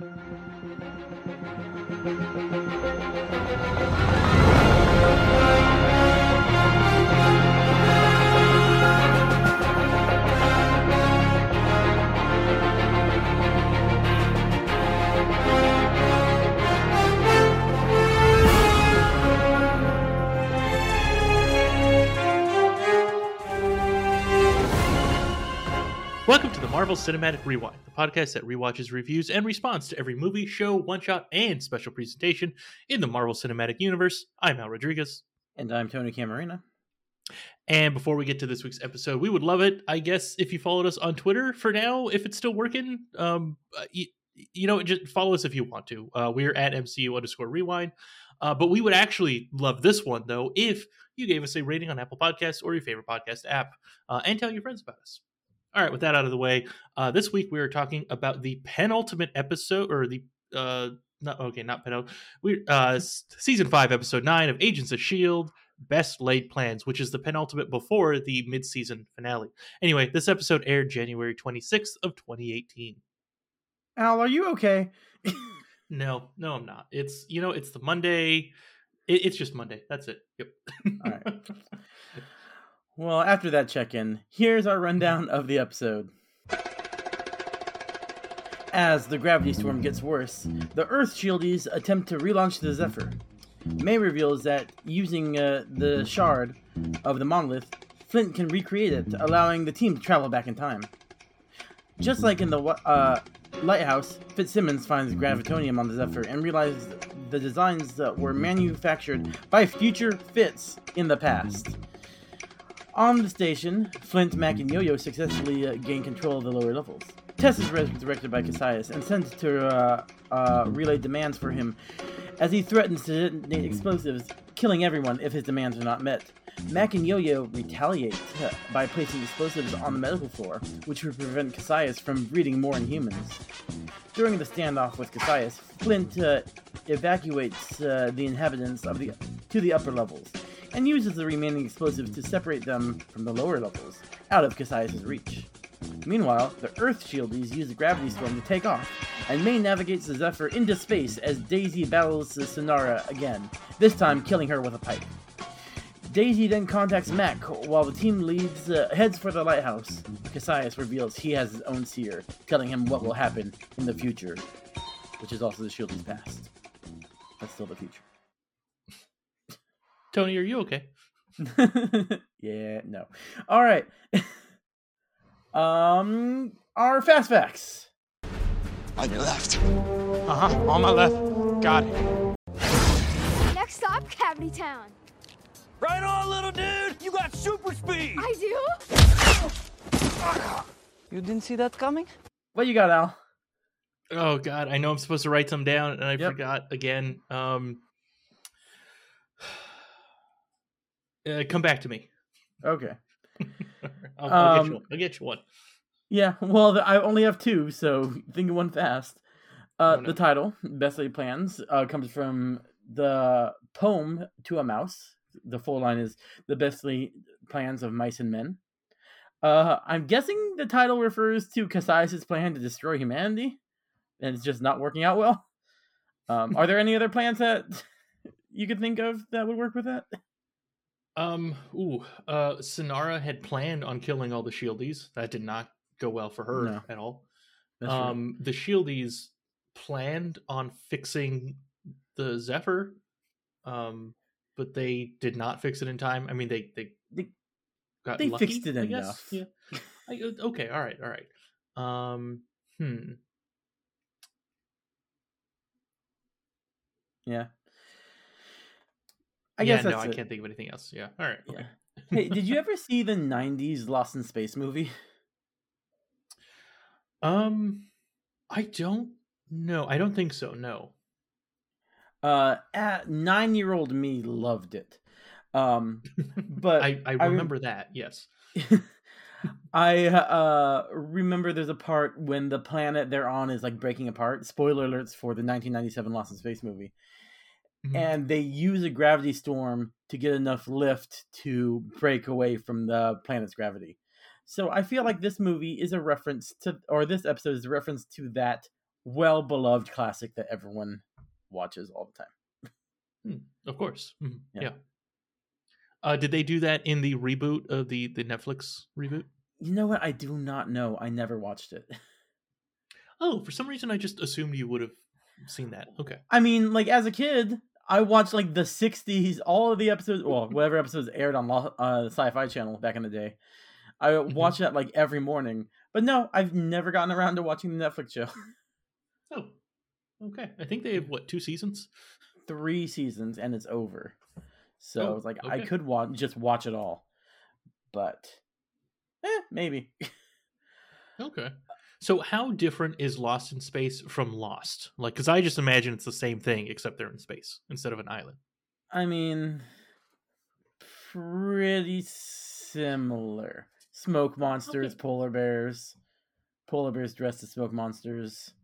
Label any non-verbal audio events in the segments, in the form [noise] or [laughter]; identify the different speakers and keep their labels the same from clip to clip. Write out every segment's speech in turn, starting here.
Speaker 1: Welcome to Marvel Cinematic Rewind, the podcast that rewatches, reviews, and responds to every movie, show, one shot, and special presentation in the Marvel Cinematic Universe. I'm Al Rodriguez.
Speaker 2: And I'm Tony Camarina.
Speaker 1: And before we get to this week's episode, we would love it, I guess, if you followed us on Twitter for now, if it's still working. Um, uh, you, you know, just follow us if you want to. Uh, we're at MCU underscore rewind. Uh, but we would actually love this one, though, if you gave us a rating on Apple Podcasts or your favorite podcast app uh, and tell your friends about us. All right, with that out of the way, uh, this week we are talking about the penultimate episode, or the uh, not okay, not penultimate, we uh, season five, episode nine of Agents of Shield. Best laid plans, which is the penultimate before the mid-season finale. Anyway, this episode aired January 26th of 2018.
Speaker 2: Al, are you okay?
Speaker 1: No, no, I'm not. It's you know, it's the Monday. It, it's just Monday. That's it. Yep.
Speaker 2: All right. [laughs] well, after that check in, here's our rundown of the episode. As the gravity storm gets worse, the Earth Shieldies attempt to relaunch the Zephyr. May reveals that using uh, the shard of the monolith, Flint can recreate it, allowing the team to travel back in time. Just like in the uh, lighthouse, Fitzsimmons finds gravitonium on the Zephyr and realizes the designs that were manufactured by future Fitz in the past. On the station, Flint, Mac, and Yo-Yo successfully uh, gain control of the lower levels. Tess is resurrected by Kasius and sent to uh, uh, relay demands for him as he threatens to detonate explosives, killing everyone if his demands are not met. Mac and Yo-Yo retaliate uh, by placing explosives on the medical floor, which would prevent Kasius from breeding more Inhumans. During the standoff with Kasius, Flint uh, evacuates uh, the inhabitants of the to the upper levels and uses the remaining explosives to separate them from the lower levels, out of Kasius' reach. Meanwhile, the Earth Shieldies use the gravity storm to take off, and May navigates the Zephyr into space as Daisy battles the Sinara again, this time killing her with a pipe. Daisy then contacts Mac while the team leads uh, heads for the lighthouse. Kasius reveals he has his own seer, telling him what will happen in the future, which is also the Shieldies' past. That's still the future.
Speaker 1: Tony, are you okay? [laughs]
Speaker 2: yeah, no. All right. [laughs] um, our fast facts.
Speaker 3: On your left.
Speaker 4: Uh huh. On my left. Got it.
Speaker 5: Next stop, Cavity Town.
Speaker 4: Right on, little dude. You got super speed.
Speaker 5: I do?
Speaker 6: You didn't see that coming?
Speaker 2: What you got, Al?
Speaker 1: Oh God, I know I'm supposed to write some down, and I
Speaker 2: Yep.
Speaker 1: forgot again. Um, uh, come back to me.
Speaker 2: Okay. [laughs]
Speaker 1: I'll, I'll get
Speaker 2: Um,
Speaker 1: you one. I'll get you one.
Speaker 2: Yeah, [laughs] well, th- I only have two, so [laughs] think of one fast. Uh,
Speaker 1: Oh, no.
Speaker 2: The title, Best Laid Plans, uh, comes from the poem To a Mouse. The full line is The Best Laid Plans of Mice and Men. Uh, I'm guessing the title refers to Kasius' plan to destroy humanity, and it's just not working out well. Um, are there any other plans that you could think of that would work with that?
Speaker 1: Um, ooh, uh, Sinara had planned on killing all the Shieldies. That did not go well for her
Speaker 2: No.
Speaker 1: at all.
Speaker 2: That's right.
Speaker 1: um, the Shieldies planned on fixing the Zephyr, um, but they did not fix it in time. I mean, they they
Speaker 2: They-
Speaker 1: got
Speaker 2: they
Speaker 1: lucky,
Speaker 2: fixed it
Speaker 1: I guess.
Speaker 2: enough.
Speaker 1: Yeah. I, uh, okay. All right. All right. Um. Hmm.
Speaker 2: yeah. I
Speaker 1: yeah.
Speaker 2: guess
Speaker 1: no, I
Speaker 2: it.
Speaker 1: can't think of anything else. Yeah. All right. Okay. [laughs]
Speaker 2: hey, did you ever see the '90s Lost in Space movie?
Speaker 1: Um, I don't know. I don't think so. No.
Speaker 2: Uh, at nine-year-old me loved it. Um, [laughs] but
Speaker 1: I I
Speaker 2: rem-
Speaker 1: remember that. Yes. [laughs]
Speaker 2: I uh remember there's a part when the planet they're on is like breaking apart. Spoiler alerts for the 1997 Lost in Space movie.
Speaker 1: Mhm.
Speaker 2: And they use a gravity storm to get enough lift to break away from the planet's gravity. So I feel like this movie is a reference to, or this episode is a reference to that well beloved classic that everyone watches all the time.
Speaker 1: Of course. Mhm.
Speaker 2: Yeah.
Speaker 1: Yeah. Uh, did they do that in the reboot of the the Netflix reboot?
Speaker 2: You know what? I do not know. I never watched it. [laughs]
Speaker 1: Oh, for some reason I just assumed you would have seen that. Okay.
Speaker 2: I mean, like as a kid, I watched like the '60s, all of the episodes, well, [laughs] whatever episodes aired on uh, the Sci-Fi Channel back in the day. I
Speaker 1: Mm-hmm.
Speaker 2: watched that like every morning. But no, I've never gotten around to watching the Netflix show. [laughs]
Speaker 1: Oh. Okay. I think they have what two seasons?
Speaker 2: Three seasons and it's over. So
Speaker 1: Oh,
Speaker 2: it's like I could watch just watch it all, but eh, maybe. [laughs]
Speaker 1: Okay. So how different is Lost in Space from Lost? Like, because I just imagine it's the same thing except they're in space instead of an island.
Speaker 2: I mean, pretty similar. Smoke monsters,
Speaker 1: Okay.
Speaker 2: polar bears, polar bears dressed as smoke monsters.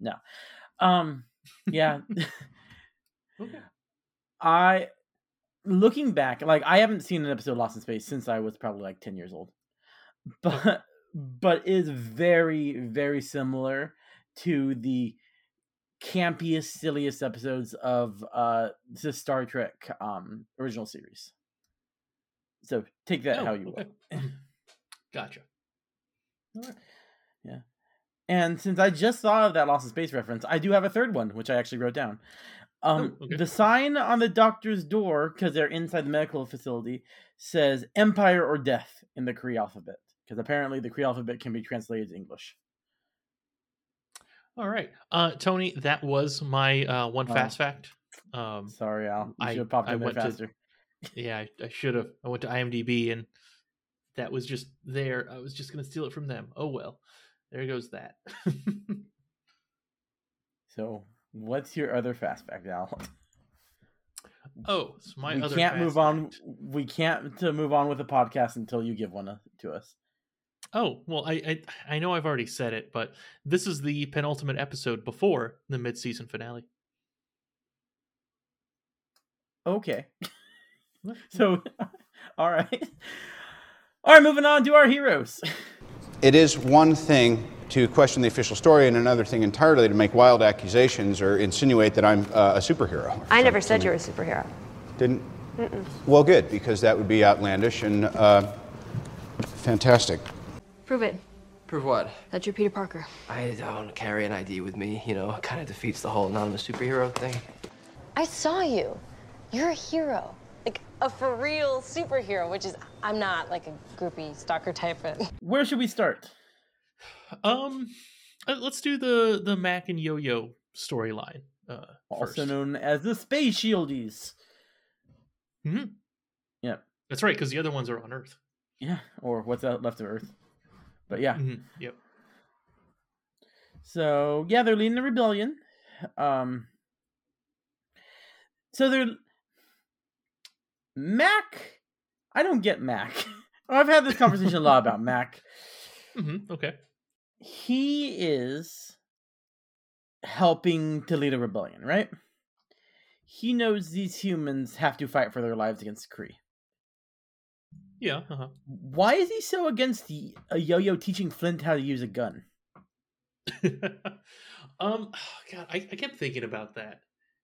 Speaker 2: No, um, yeah, [laughs] [laughs]
Speaker 1: Okay.
Speaker 2: I looking back, like I haven't seen an episode of Lost in Space since I was probably like ten years old, but but is very very similar to the campiest, silliest episodes of uh the Star Trek um original series. So take that
Speaker 1: Oh,
Speaker 2: how you
Speaker 1: okay.
Speaker 2: will. [clears throat]
Speaker 1: Gotcha. Yeah.
Speaker 2: And since I just thought of that Lost in Space reference, I do have a third one, which I actually wrote down. Um,
Speaker 1: Oh, okay.
Speaker 2: The sign on the doctor's door, because they're inside the medical facility, says Empire or Death in the Kree alphabet. Because apparently the Kree alphabet can be translated to English.
Speaker 1: All right. Uh, Tony, that was my uh, one fast fact. Um,
Speaker 2: Sorry, Al.
Speaker 1: I-
Speaker 2: should have popped
Speaker 1: I
Speaker 2: in
Speaker 1: went to-
Speaker 2: faster.
Speaker 1: yeah, I, I should have. I went to IMDb and that was just there. I was just going to steal it from them. Oh, well. There goes that. [laughs]
Speaker 2: So, what's your other fast fact, Al?
Speaker 1: oh, so my
Speaker 2: we
Speaker 1: other
Speaker 2: can't
Speaker 1: fast
Speaker 2: move on.
Speaker 1: fact.
Speaker 2: We can't to move on with the podcast until you give one to us.
Speaker 1: Oh, well, I, I I know I've already said it, but this is the penultimate episode before the mid-season finale.
Speaker 2: Okay. [laughs] so, [laughs] all right. All right, moving on to our heroes. [laughs]
Speaker 7: It is one thing to question the official story and another thing entirely to make wild accusations or insinuate that I'm uh, a superhero.
Speaker 8: I never said you were a superhero.
Speaker 7: Didn't? Well, good, because that would be outlandish and uh, fantastic.
Speaker 8: Prove it.
Speaker 9: Prove what?
Speaker 8: That you're Peter Parker.
Speaker 9: I don't carry an ID with me, you know, it kind of defeats the whole anonymous superhero thing.
Speaker 10: I saw you. You're a hero. Like a for real superhero, which is I'm not like a groupie stalker type, but [laughs]
Speaker 2: Where should we start?
Speaker 1: Um, uh, let's do the the Mac and Yo-Yo storyline. Uh,
Speaker 2: Also
Speaker 1: first.
Speaker 2: known as the Space Shieldies.
Speaker 1: Mhm.
Speaker 2: Yeah.
Speaker 1: That's right, because the other ones are on Earth.
Speaker 2: Yeah. Or what's left of Earth. But yeah.
Speaker 1: Mhm, Yep.
Speaker 2: So yeah, they're leading the rebellion. Um. So they're Mac. I don't get Mac. [laughs] I've had this conversation a lot about [laughs] Mac.
Speaker 1: hmm Okay.
Speaker 2: He is helping to lead a rebellion, right? He knows these humans have to fight for their lives against Kree.
Speaker 1: Yeah. Uh-huh.
Speaker 2: Why is he so against the, a yo-yo teaching Flint how to use a gun? [laughs]
Speaker 1: um. [sighs] God, I, I kept thinking about that,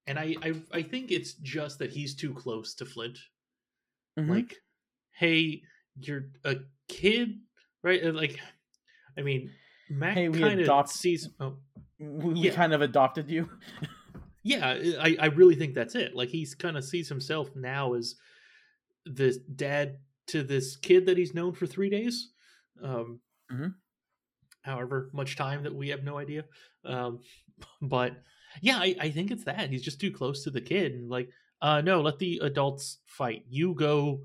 Speaker 1: and I, I I think it's just that he's too close to Flint.
Speaker 2: Mhm.
Speaker 1: Like, hey, you're a kid, right? Like, I mean, Mac
Speaker 2: Hey, we
Speaker 1: kind of
Speaker 2: adopt-
Speaker 1: sees. Oh,
Speaker 2: we, we
Speaker 1: Yeah.
Speaker 2: kind of adopted you.
Speaker 1: yeah, I I really think that's it. Like, he's kind of sees himself now as the dad to this kid that he's known for three days. Um,
Speaker 2: Mhm.
Speaker 1: however much time that we have no idea. Um, [laughs] but yeah, I, I think it's that he's just too close to the kid and like, uh, no, let the adults fight. You go,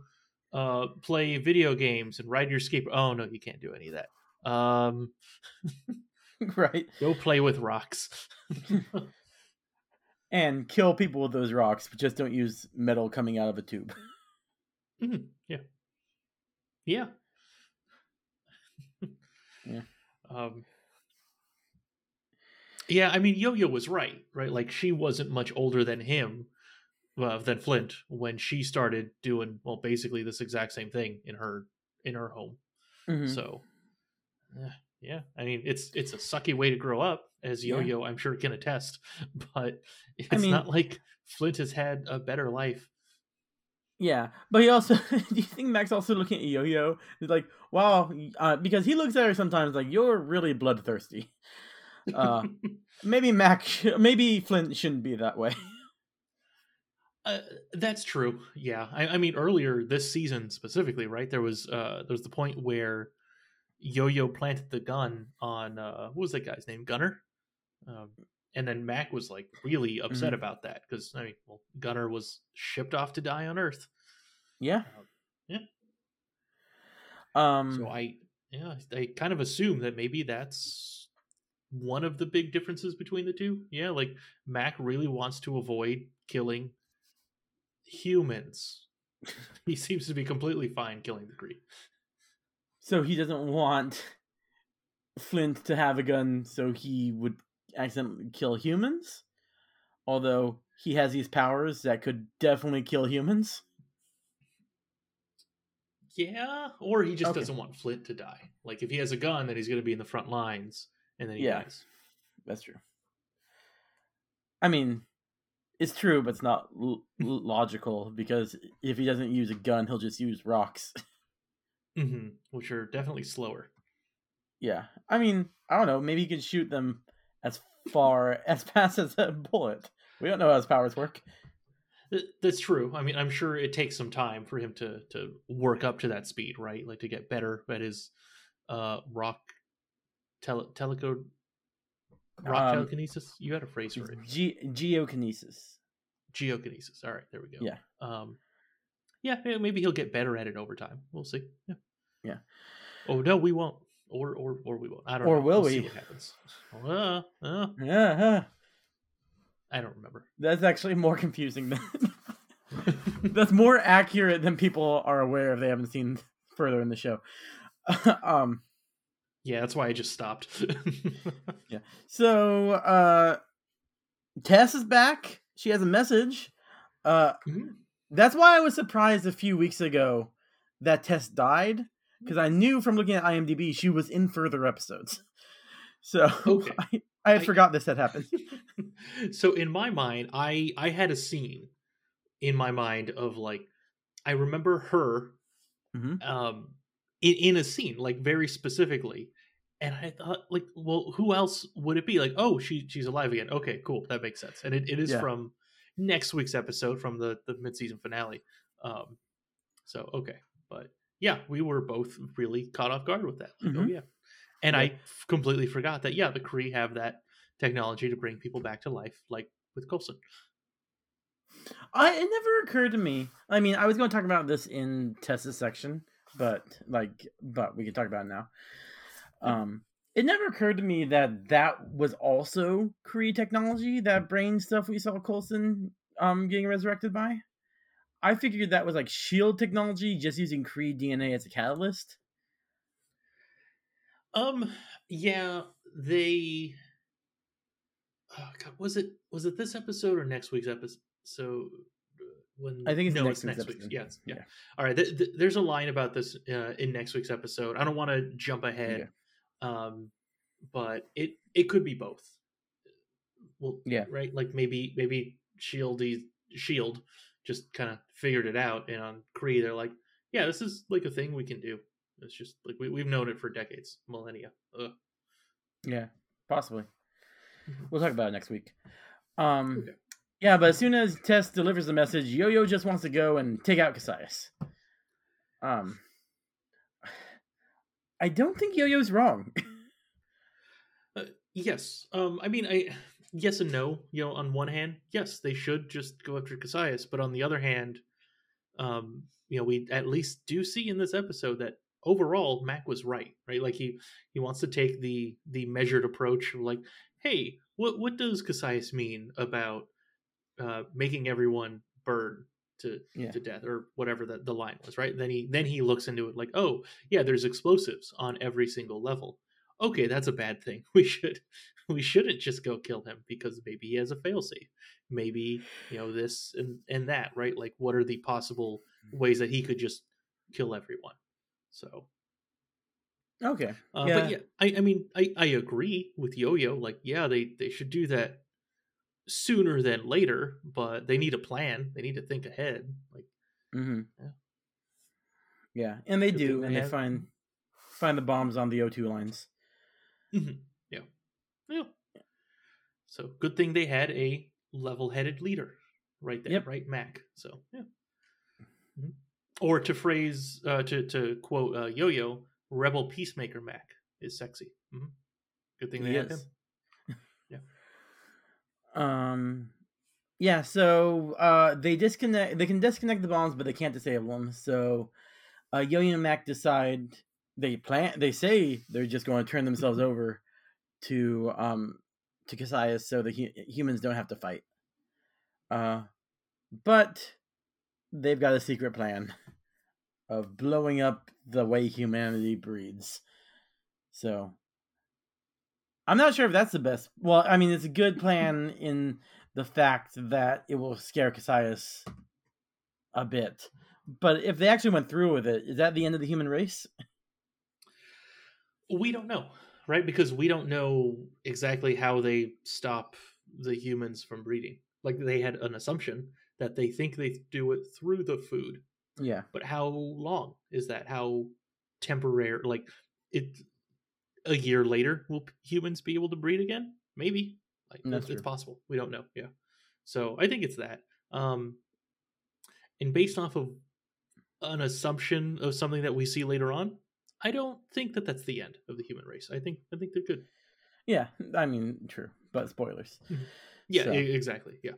Speaker 1: uh, play video games and ride your skateboard. Oh no, you can't do any of that. Um, [laughs]
Speaker 2: right.
Speaker 1: go play with rocks. [laughs]
Speaker 2: And kill people with those rocks, but just don't use metal coming out of a tube.
Speaker 1: Mhm, yeah, yeah,
Speaker 2: Yeah.
Speaker 1: Um, yeah, I mean, Yo-Yo was right, right? Like she wasn't much older than him, uh, than Flint, when she started doing well, basically this exact same thing in her in her home.
Speaker 2: Mhm.
Speaker 1: So, eh, Yeah, I mean it's it's a sucky way to grow up, as
Speaker 2: Yeah.
Speaker 1: Yo-Yo I'm sure can attest. [laughs] But it's
Speaker 2: I mean-
Speaker 1: not like Flint has had a better life.
Speaker 2: Yeah, but he also. [laughs] do you think Mac's also looking at Yo-Yo? He's like, wow, uh, because he looks at her sometimes like you're really bloodthirsty. [laughs] Uh, maybe Mac, [laughs] maybe Flint shouldn't be that way.
Speaker 1: Uh, that's true. Yeah, I, I mean earlier this season specifically, right? There was uh there was the point where Yo-Yo planted the gun on uh what was that guy's name? Gunner. Um, and then Mac was like really upset
Speaker 2: Mhm.
Speaker 1: about that because I mean, well, Gunner was shipped off to die on Earth.
Speaker 2: Yeah.
Speaker 1: Yeah.
Speaker 2: Um.
Speaker 1: So I yeah, I kind of assume that maybe that's one of the big differences between the two. Yeah, like Mac really wants to avoid killing humans. [laughs] he seems to be completely fine killing the Kree.
Speaker 2: So he doesn't want Flint to have a gun, so he would accidentally kill humans. Although he has these powers that could definitely kill humans.
Speaker 1: Yeah, or he just
Speaker 2: Okay.
Speaker 1: doesn't want Flint to die. Like if he has a gun, then he's going to be in the front lines, and then he
Speaker 2: Yeah.
Speaker 1: dies.
Speaker 2: That's true. I mean, it's true, but it's not l- logical because if he doesn't use a gun, he'll just use rocks. [laughs]
Speaker 1: hmm Which are definitely slower.
Speaker 2: yeah. I mean, I don't know. Maybe he can shoot them as far [laughs] as fast as a bullet. We don't know how his powers work.
Speaker 1: That's true. I mean, I'm sure it takes some time for him to to work up to that speed, right? Like to get better at his uh rock tele telecode rock
Speaker 2: Um,
Speaker 1: telekinesis. You had a phrase for it.
Speaker 2: Ge- geokinesis.
Speaker 1: Geokinesis. All right, there we go.
Speaker 2: Yeah.
Speaker 1: Um yeah, yeah, maybe he'll get better at it over time. We'll see. Yeah.
Speaker 2: Yeah.
Speaker 1: Oh no, we won't. Or or or we won't. I don't
Speaker 2: Or
Speaker 1: know.
Speaker 2: will
Speaker 1: We'll see what happens. Uh, uh,
Speaker 2: Yeah, huh.
Speaker 1: I don't remember.
Speaker 2: that's actually more confusing than. [laughs] [laughs] that's more accurate than people are aware if they haven't seen further in the show. [laughs] um.
Speaker 1: Yeah, that's why I just stopped.
Speaker 2: Yeah. So uh Tess is back. She has a message. Uh
Speaker 1: Mhm.
Speaker 2: that's why I was surprised a few weeks ago that Tess died because I knew from looking at IMDb she was in further episodes. [laughs] So
Speaker 1: Okay. [laughs]
Speaker 2: I, I had
Speaker 1: I-
Speaker 2: forgot this had happened. [laughs]
Speaker 1: so in my mind, I I had a scene in my mind of like I remember her
Speaker 2: Mhm.
Speaker 1: um in, in a scene like very specifically and I thought like well who else would it be like oh she she's alive again okay cool that makes sense and it, it is
Speaker 2: Yeah.
Speaker 1: from next week's episode from the the mid-season finale um so okay but yeah we were both really caught off guard with that like, oh
Speaker 2: Mhm.
Speaker 1: yeah and
Speaker 2: Yeah.
Speaker 1: I f- completely forgot that yeah the Kree have that technology to bring people back to life like with Coulson
Speaker 2: I it never occurred to me. I mean, I was going to talk about this in Tessa's section, but like, but we can talk about it now. Um, it never occurred to me that that was also Kree technology, that brain stuff we saw Coulson um getting resurrected by. I figured that was like shield technology, just using Kree DNA as a catalyst.
Speaker 1: Um. Yeah, they. Oh God, was it was it this episode or next week's episode? So uh, when
Speaker 2: I think it's
Speaker 1: no,
Speaker 2: next
Speaker 1: it's next week's.
Speaker 2: episode.
Speaker 1: Yes, yeah.
Speaker 2: Yeah.
Speaker 1: All right. Th- th- there's a line about this uh, in next week's episode. I don't want to jump ahead,
Speaker 2: Okay.
Speaker 1: um, but it it could be both. Well,
Speaker 2: Yeah.
Speaker 1: right. Like maybe maybe Shieldy Shield just kind of figured it out, and on Kree they're like, yeah, this is like a thing we can do. It's just like we, we've known it for decades, millennia. Ugh.
Speaker 2: Yeah, possibly.
Speaker 1: Mhm.
Speaker 2: We'll talk about it next week. Um,
Speaker 1: Okay.
Speaker 2: yeah, but as soon as Tess delivers the message, Yo-Yo just wants to go and take out Kasius. Um, I don't think Yo-Yo's wrong.
Speaker 1: Uh, yes. Um. I mean, I yes and no. You know, on one hand, yes, they should just go after Kasius, but on the other hand, um, you know, we at least do see in this episode that overall Mac was right. Right, like he he wants to take the the measured approach. Of like, hey, what what does Kasius mean about uh, making everyone burn to
Speaker 2: Yeah.
Speaker 1: to death or whatever the, the line was? Right. Then he then he looks into it like, oh yeah, there's explosives on every single level okay, that's a bad thing. [laughs] We should we shouldn't just go kill him because maybe he has a failsafe. Maybe, you know, this and, and that, right? Like what are the possible ways that he could just kill everyone? So
Speaker 2: Okay.
Speaker 1: Uh,
Speaker 2: yeah.
Speaker 1: But yeah, I, I mean, I, I agree with Yo-Yo. Like, yeah, they they should do that sooner than later, but they need a plan. They need to think ahead. Like,
Speaker 2: mm-hmm.
Speaker 1: Yeah.
Speaker 2: Yeah, and they do, and they
Speaker 1: have-
Speaker 2: find find the bombs on the O2 lines.
Speaker 1: Yeah, yeah. So good thing they had a level-headed leader right there,
Speaker 2: Yep.
Speaker 1: right, Mac. So yeah. Mhm. Or to phrase, uh, to to quote uh, Yo-Yo, "Rebel peacemaker Mac is sexy." hmm Good thing they
Speaker 2: He
Speaker 1: had him. [laughs]
Speaker 2: Um, yeah. So uh, they disconnect. They can disconnect the bombs, but they can't disable them. So uh, Yo-Yo and Mac decide they plan. They say they're just going to turn themselves over to um to Kasius, so the hu- humans don't have to fight. Uh, but they've got a secret plan of blowing up the way humanity breeds. So I'm not sure if that's the best. Well, I mean, it's a good plan in the fact that it will scare Kasius a bit. But if they actually went through with it, is that the end of the human race?
Speaker 1: We don't know, right? Because we don't know exactly how they stop the humans from breeding. Like they had an assumption that they think they do it through the food,
Speaker 2: Yeah.
Speaker 1: but how long is that? How temporary? Like it, a year later, will humans be able to breed again? Maybe. Like
Speaker 2: That's
Speaker 1: it's, possible. We don't know. Yeah. So I think it's that. Um, and based off of an assumption of something that we see later on, I don't think that that's the end of the human race. I think I think they're good.
Speaker 2: Yeah. I mean, true. But spoilers.
Speaker 1: Yeah,
Speaker 2: So-
Speaker 1: e- exactly. Yeah.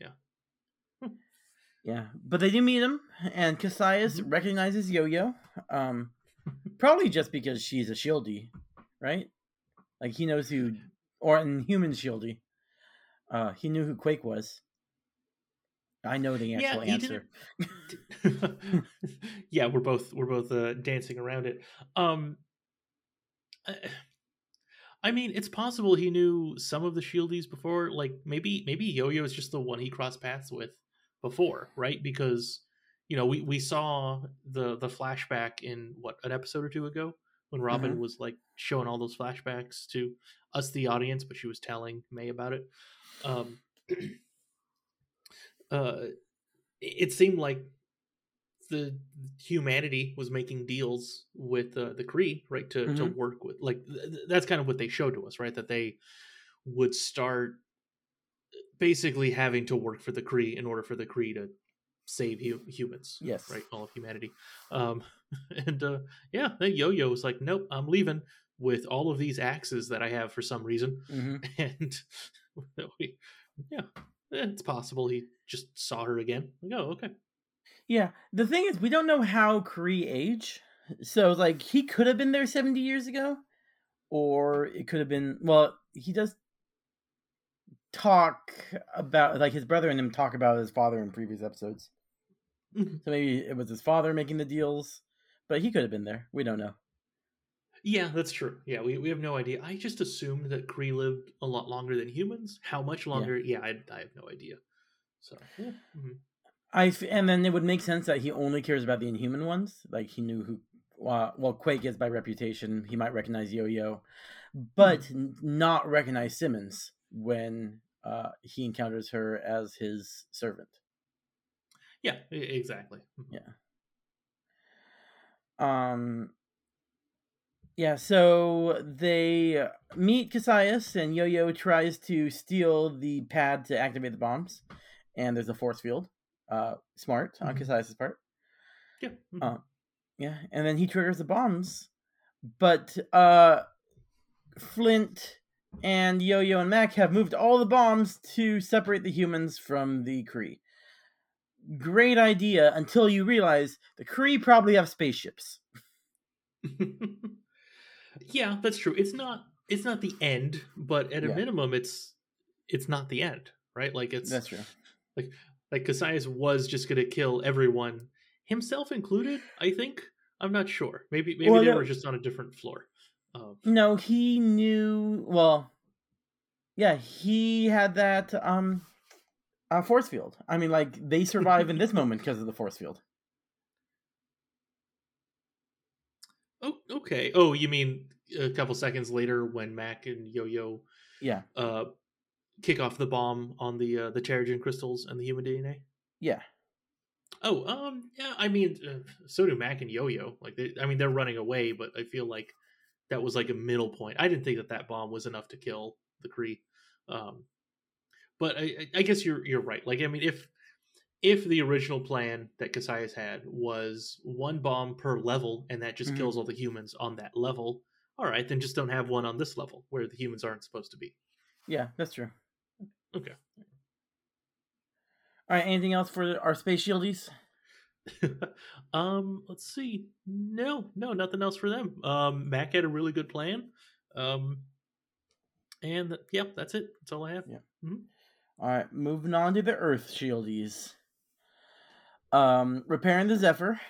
Speaker 2: Yeah. Yeah. But they do meet him, and Kasius recognizes Yo Yo. Um, [laughs] probably just because she's a shieldy, right? Like he knows who, or in human shieldy, uh, he knew who Quake was. I know the actual
Speaker 1: he
Speaker 2: answer. [laughs]
Speaker 1: yeah, we're both we're both uh, dancing around it. Um, I- I mean, it's possible he knew some of the Shieldies before. Like maybe maybe Yo Yo is just the one he crossed paths with before, right? Because you know we we saw the the flashback in what an episode or two ago when Robin
Speaker 2: Mhm.
Speaker 1: was like showing all those flashbacks to us, the audience, but she was telling May about it. Um, [clears throat] uh, it seemed like the humanity was making deals with uh, the Kree, right, to to
Speaker 2: Mhm.
Speaker 1: work with. Like th- th- that's kind of what they showed to us, right? That they would start basically having to work for the Kree in order for the Kree to save hu- humans.
Speaker 2: Yes.
Speaker 1: right, all of humanity. Um, [laughs] and uh, yeah, then Yo-Yo was like, "Nope, I'm leaving." With all of these axes that I have for some reason,
Speaker 2: hmm [laughs]
Speaker 1: and [laughs] we, yeah, it's possible he just saw her again. Like, oh, okay.
Speaker 2: Yeah. The thing is, we don't know how Kree age. So, like, he could have been there 70 years ago, or it could have been. Well, he does talk about, like, his brother and him talk about his father in previous episodes.
Speaker 1: Mhm.
Speaker 2: So maybe it was his father making the deals, but he could have been there. We don't know.
Speaker 1: Yeah, that's true. Yeah, we, we have no idea. I just assumed that Kree lived a lot longer than humans. How much longer? Yeah, I, I have no idea. So, yeah. mhm.
Speaker 2: I and then it would make sense that he only cares about the inhuman ones. Like he knew who, uh, well, Quake is by reputation. He might recognize Yo Yo, but n- not recognize Simmons when uh, he encounters her as his servant.
Speaker 1: yeah, exactly. Mhm.
Speaker 2: Yeah. Um. Yeah, so they meet Kasius, and Yo Yo tries to steal the pad to activate the bombs, and there's a force field. Uh, smart on
Speaker 1: Mhm.
Speaker 2: Kasius's part.
Speaker 1: Yeah. mhm.
Speaker 2: Uh, yeah, and then he triggers the bombs, but uh, Flint and Yo Yo and Mac have moved all the bombs to separate the humans from the Kree. Great idea until you realize the Kree probably have spaceships. [laughs]
Speaker 1: yeah, that's true. It's not it's not the end, but at a
Speaker 2: Yeah.
Speaker 1: minimum, it's it's not the end, right? Like it's
Speaker 2: That's true.
Speaker 1: like like Kasius was just gonna kill everyone, himself included. I think I'm not sure. Maybe maybe
Speaker 2: Well,
Speaker 1: they
Speaker 2: no-
Speaker 1: were just on a different floor. Um,
Speaker 2: No, he knew. Well, yeah, he had that um, uh, force field. I mean, like they survive in this moment because of the force field. [laughs]
Speaker 1: Oh, okay. Oh, you mean a couple seconds later when Mac and Yo Yo
Speaker 2: Yeah,
Speaker 1: uh kick off the bomb on the uh, the Terrigen crystals and the human DNA?
Speaker 2: yeah,
Speaker 1: Oh, um, yeah. I mean, uh, so do Mac and Yo Yo. Like, they, I mean, they're running away, but I feel like that was like a middle point. I didn't think that that bomb was enough to kill the Kree. Um, but I, I- guess you're you're right. Like, I mean, if if the original plan that Kasius had was one bomb per level, and that just
Speaker 2: Mhm.
Speaker 1: kills all the humans on that level, all right, then just don't have one on this level where the humans aren't supposed to be.
Speaker 2: yeah. That's true.
Speaker 1: Okay.
Speaker 2: All right. Anything else for our space shieldies? [laughs]
Speaker 1: um, let's see. No, no, nothing else for them. Um, Mac had a really good plan. Um, and th- yeah, that's it. That's all I have.
Speaker 2: Yeah. All right, moving on to the Earth shieldies. Um, repairing the Zephyr.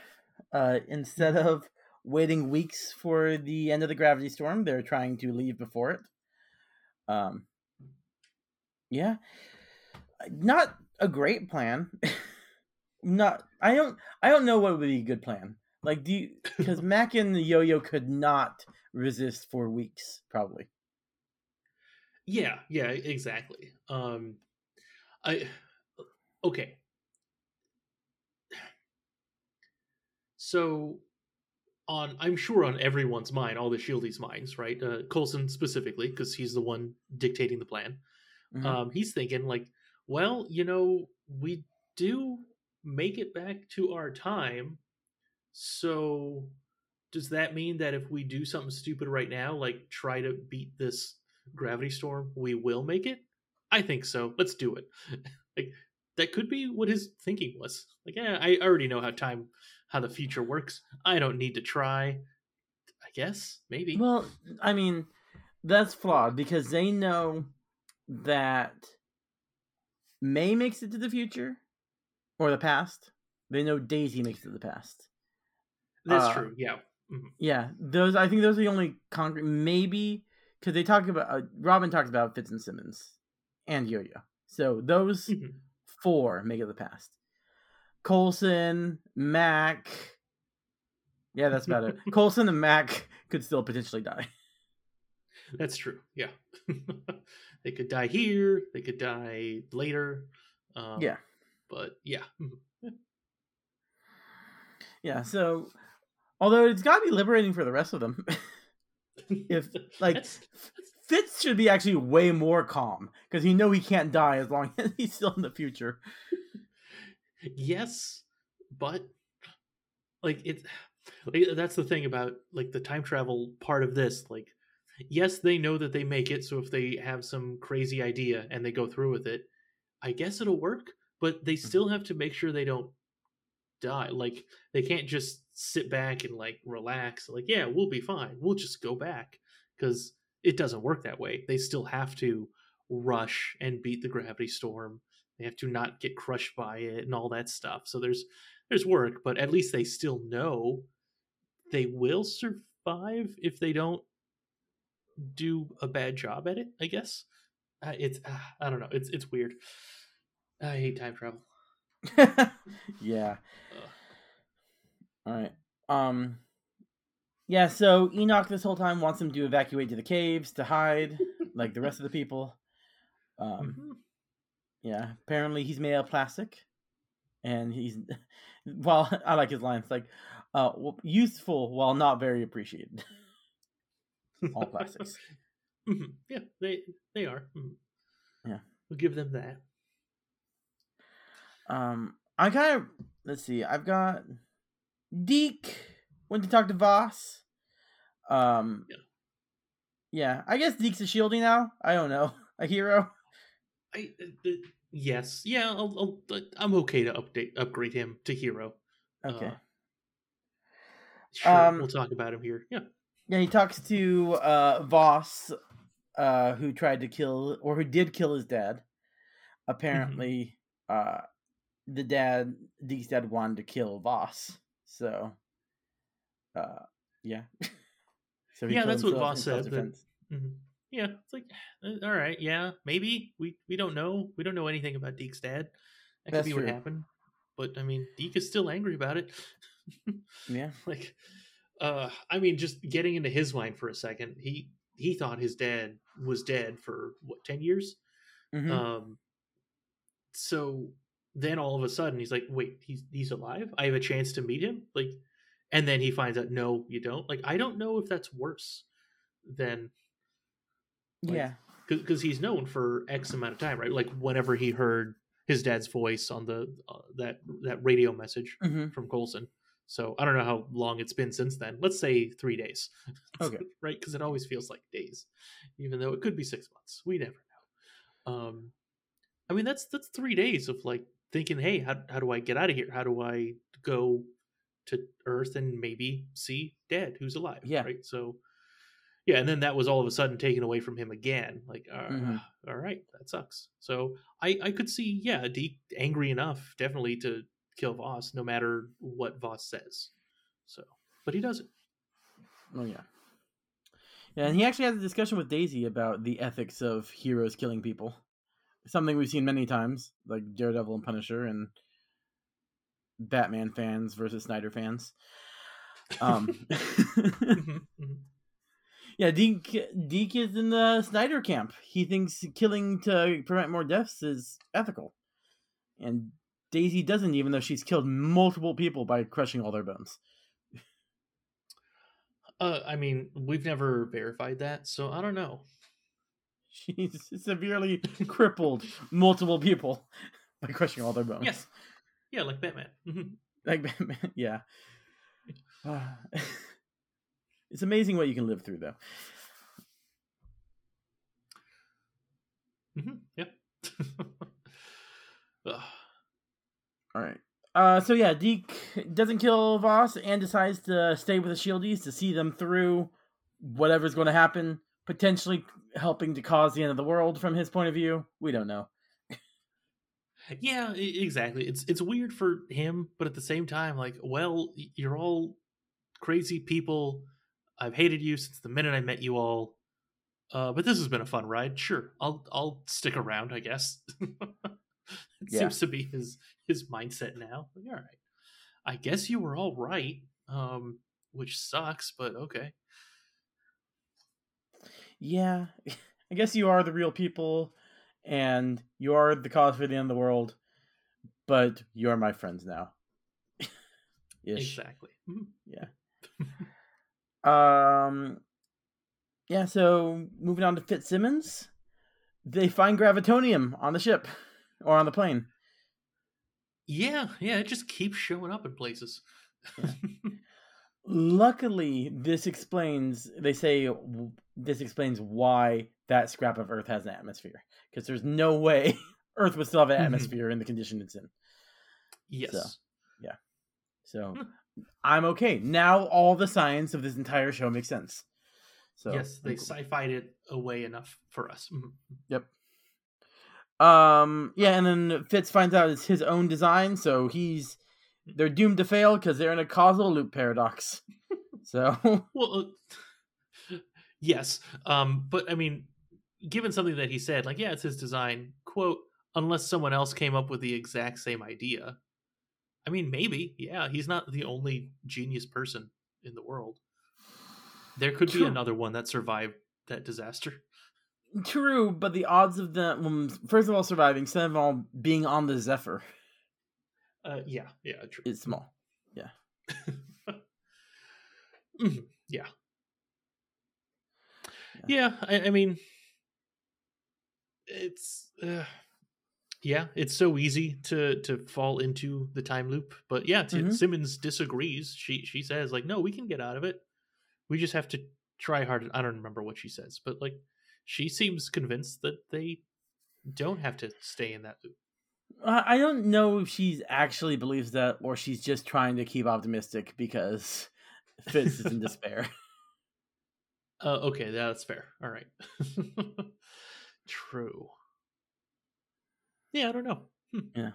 Speaker 2: Uh, instead of waiting weeks for the end of the gravity storm, they're trying to leave before it. Um, yeah, not a great plan. [laughs] not, I don't, I don't know what would be a good plan. Like, do you? [laughs] Because Mac and the Yo-Yo could not resist for weeks, probably.
Speaker 1: Yeah, yeah, exactly. Um, I okay. [sighs] So, on I'm sure on everyone's mind, all the Shieldies' minds, right? Uh, Coulson specifically, because he's the one dictating the plan.
Speaker 2: Mhm.
Speaker 1: Um, he's thinking like, well, you know, we do make it back to our time, so does that mean that if we do something stupid right now, like try to beat this gravity storm, we will make it? I think so. Let's do it. [laughs] like that could be what his thinking was. Like, yeah, I already know how time, how the future works. I don't need to try. I guess maybe.
Speaker 2: Well, I mean, that's flawed because they know that May makes it to the future or the past. They know Daisy makes it to the past.
Speaker 1: That's
Speaker 2: uh,
Speaker 1: true. Yeah. Mhm.
Speaker 2: Yeah, those I think those are the only concrete. Maybe because they talk about uh, Robin talks about Fitz and Simmons and Yo-Yo. So those
Speaker 1: Mhm.
Speaker 2: four make it to the past. Coulson, Mac. Yeah, that's about it. [laughs] Coulson and Mac could still potentially die.
Speaker 1: That's true. Yeah. [laughs] they could die here. They could die later. Um,
Speaker 2: Yeah.
Speaker 1: But yeah. [laughs]
Speaker 2: Yeah, so although it's got to be liberating for the rest of them. if like
Speaker 1: That's-
Speaker 2: Fitz should be actually way more calm because he know he can't die as long as he's still in the future.
Speaker 1: Yes, but like it. Like, that's the thing about like the time travel part of this. Like, yes, they know that they make it. So if they have some crazy idea and they go through with it, I guess it'll work. But they mm-hmm. still have to make sure they don't die. Like they can't just sit back and like relax. Like, yeah, we'll be fine. We'll just go back because it doesn't work that way. They still have to rush and beat the gravity storm. They have to not get crushed by it and all that stuff. So there's there's work, but at least they still know they will survive if they don't do a bad job at it. I guess uh, it's uh, I don't know. It's it's weird. I hate time travel. [laughs]
Speaker 2: yeah.
Speaker 1: Ugh.
Speaker 2: All right. Um. Yeah. So Enoch this whole time wants them to evacuate to the caves to hide, like the rest of the people. Um.
Speaker 1: Mhm.
Speaker 2: Yeah. Apparently he's made of plastic, and he's. [laughs] Well, [laughs] I like his lines like, uh, useful while not very appreciated. [laughs] All plastics.
Speaker 1: Mhm. Yeah, they they are. Mhm.
Speaker 2: Yeah.
Speaker 1: we'll give them that.
Speaker 2: Um, I kind of let's see. I've got Deke went to talk to Voss. Um,
Speaker 1: Yeah.
Speaker 2: yeah. I guess Deke's a shieldy now. I don't know, a hero.
Speaker 1: I uh, uh, yes, yeah. I'll, I'll, I'm okay to update upgrade him to hero.
Speaker 2: Okay.
Speaker 1: Uh, Sure,
Speaker 2: Um,
Speaker 1: we'll talk about him here. Yeah.
Speaker 2: yeah, he talks to uh Voss, uh, who tried to kill or who did kill his dad. Apparently, uh, the dad, Deke's dad, wanted to kill Voss. So, uh, yeah. [laughs] so
Speaker 1: Yeah, that's what Voss said, that-
Speaker 2: self-defense.
Speaker 1: Yeah, it's like, uh, all right, yeah, maybe we we don't know. We don't know anything about Deke's dad. That
Speaker 2: That's
Speaker 1: could be
Speaker 2: true.
Speaker 1: what happened. But I mean, Deke is still angry about it.
Speaker 2: Yeah. [laughs]
Speaker 1: like, Uh, I mean, just getting into his mind for a second, he he thought his dad was dead for what ten years.
Speaker 2: Mhm.
Speaker 1: Um, so then all of a sudden he's like, "Wait, he's he's alive? I have a chance to meet him." Like, and then he finds out, "No, you don't." Like, I don't know if that's worse than like,
Speaker 2: yeah.
Speaker 1: because he's known for X amount of time, right? Like whenever he heard his dad's voice on the uh, that that radio message
Speaker 2: Mhm.
Speaker 1: from Coulson. So I don't know how long it's been since then. Let's say three days, [laughs]
Speaker 2: Okay.
Speaker 1: right? Because it always feels like days, even though it could be six months. We never know. Um, I mean, that's that's three days of like thinking, hey, how how do I get out of here? How do I go to Earth and maybe see Dad who's alive?
Speaker 2: Yeah.
Speaker 1: Right. So yeah, and then that was all of a sudden taken away from him again. Like, uh,
Speaker 2: Mhm.
Speaker 1: all right, that sucks. So I I could see, yeah, Deke angry enough, definitely to kill Voss, no matter what Voss says. So, but he doesn't.
Speaker 2: Oh yeah. Yeah, and he actually has a discussion with Daisy about the ethics of heroes killing people. Something we've seen many times, like Daredevil and Punisher and Batman fans versus Snyder fans. Um [laughs]
Speaker 1: Mhm, mhm.
Speaker 2: Yeah, Deke, Deke is in the Snyder camp. He thinks killing to prevent more deaths is ethical. And Daisy doesn't, even though she's killed multiple people by crushing all their bones.
Speaker 1: Uh, I mean, we've never verified that, so I don't know.
Speaker 2: She's severely crippled multiple people [laughs] by crushing all their bones.
Speaker 1: Yes. yeah, like Batman. Mhm.
Speaker 2: Like Batman, [laughs] yeah. [sighs] Ah. [laughs] it's amazing what you can live through, though.
Speaker 1: Mhm, Yep. [laughs]
Speaker 2: All right. Uh, so yeah, Deke doesn't kill Voss and decides to stay with the Shieldies to see them through whatever's going to happen, potentially helping to cause the end of the world from his point of view. We don't know. [laughs]
Speaker 1: Yeah, exactly. It's it's weird for him, but at the same time, like, well, you're all crazy people. I've hated you since the minute I met you all. Uh, but this has been a fun ride. Sure, I'll I'll stick around. I guess. [laughs] it
Speaker 2: Yeah.
Speaker 1: seems to be his his mindset now. Like, all right, I guess you were all right. Um, which sucks, but okay.
Speaker 2: Yeah, [laughs] I guess you are the real people, and you are the cause for the end of the world, but you are my friends now. [laughs]
Speaker 1: Exactly. Mhm.
Speaker 2: Um, yeah. So moving on to Fitzsimmons, they find gravitonium on the ship or on the plane.
Speaker 1: Yeah, yeah. It just keeps showing up in places. [laughs]
Speaker 2: Luckily, this explains. They say this explains why that scrap of Earth has an atmosphere because there's no way [laughs] Earth would still have an
Speaker 1: Mhm.
Speaker 2: atmosphere in the condition it's in.
Speaker 1: yes.
Speaker 2: Yeah.
Speaker 1: So.
Speaker 2: I'm okay now. All the science of this entire show makes sense. So
Speaker 1: yes, they
Speaker 2: cool.
Speaker 1: sci-fied it away enough for us. Mhm.
Speaker 2: Yep. Um. Yeah, and then Fitz finds out it's his own design, so he's they're doomed to fail because they're in a causal loop paradox. [laughs] So
Speaker 1: Well, uh, yes, um, but I mean, given something that he said, like, yeah, it's his design. Quote, unless someone else came up with the exact same idea. I mean, maybe, yeah, he's not the only genius person in the world. There could be another one that survived that disaster.
Speaker 2: true, but the odds of them first of all surviving, second of all being on the Zephyr
Speaker 1: Uh, yeah, yeah, true.
Speaker 2: is small. [laughs]
Speaker 1: Mhm, yeah. Yeah, I, I mean, it's uh, yeah, it's so easy to to fall into the time loop. But yeah, Tim
Speaker 2: Mhm.
Speaker 1: Simmons disagrees. She she says like, no, we can get out of it. We just have to try hard. I don't remember what she says, but like, she seems convinced that they don't have to stay in that loop.
Speaker 2: I I don't know if she actually believes that or she's just trying to keep optimistic because [laughs] Fitz is in despair.
Speaker 1: Uh, [laughs] okay, that's fair. All right. [laughs] True. Yeah, I don't know.
Speaker 2: Yeah.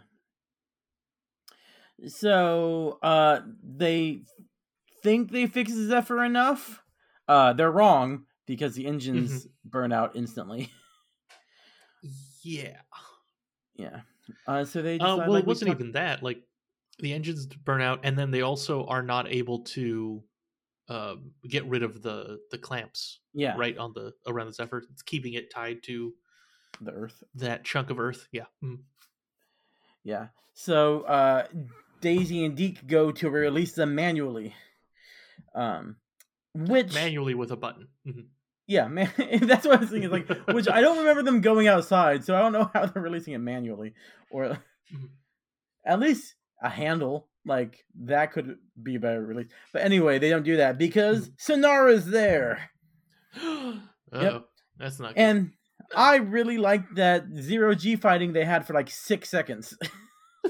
Speaker 2: So uh they think they fixed Zephyr enough. Uh they're wrong because the engines burn out instantly. [laughs]
Speaker 1: Yeah.
Speaker 2: yeah. Uh so they
Speaker 1: Uh, well,
Speaker 2: like
Speaker 1: it wasn't
Speaker 2: talked-
Speaker 1: even that. Like, the engines burn out, and then they also are not able to um, get rid of the the clamps
Speaker 2: Yeah.
Speaker 1: right on the around the Zephyr. It's keeping it tied to
Speaker 2: The Earth.
Speaker 1: that chunk of Earth. Yeah. Mhm.
Speaker 2: Yeah. So uh, Daisy and Deke go to release them manually. Um, which
Speaker 1: Manually with a button. Mhm.
Speaker 2: yeah, man, [laughs] that's what I was thinking. Like, which I don't remember them going outside, so I don't know how they're releasing it manually, or
Speaker 1: Mhm.
Speaker 2: at least a handle like that could be a better release. But anyway, they don't do that because Sinara's there, [gasps]
Speaker 1: Uh-oh. That's not good.
Speaker 2: and I really liked that zero G fighting they had for like six seconds.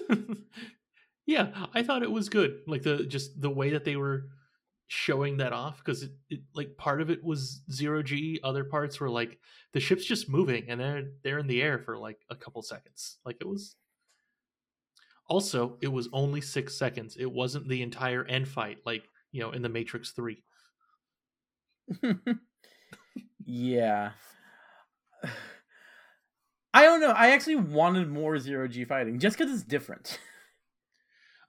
Speaker 2: [laughs]
Speaker 1: yeah, I thought it was good. Like the just the way that they were showing that off because it, it like part of it was zero G, other parts were like the ship's just moving and they're they're in the air for like a couple seconds. Like it was. Also, it was only six seconds. It wasn't the entire end fight, like you know, in the Matrix Three. [laughs]
Speaker 2: yeah. [sighs] I don't know. I actually wanted more zero G fighting just because it's different. [laughs]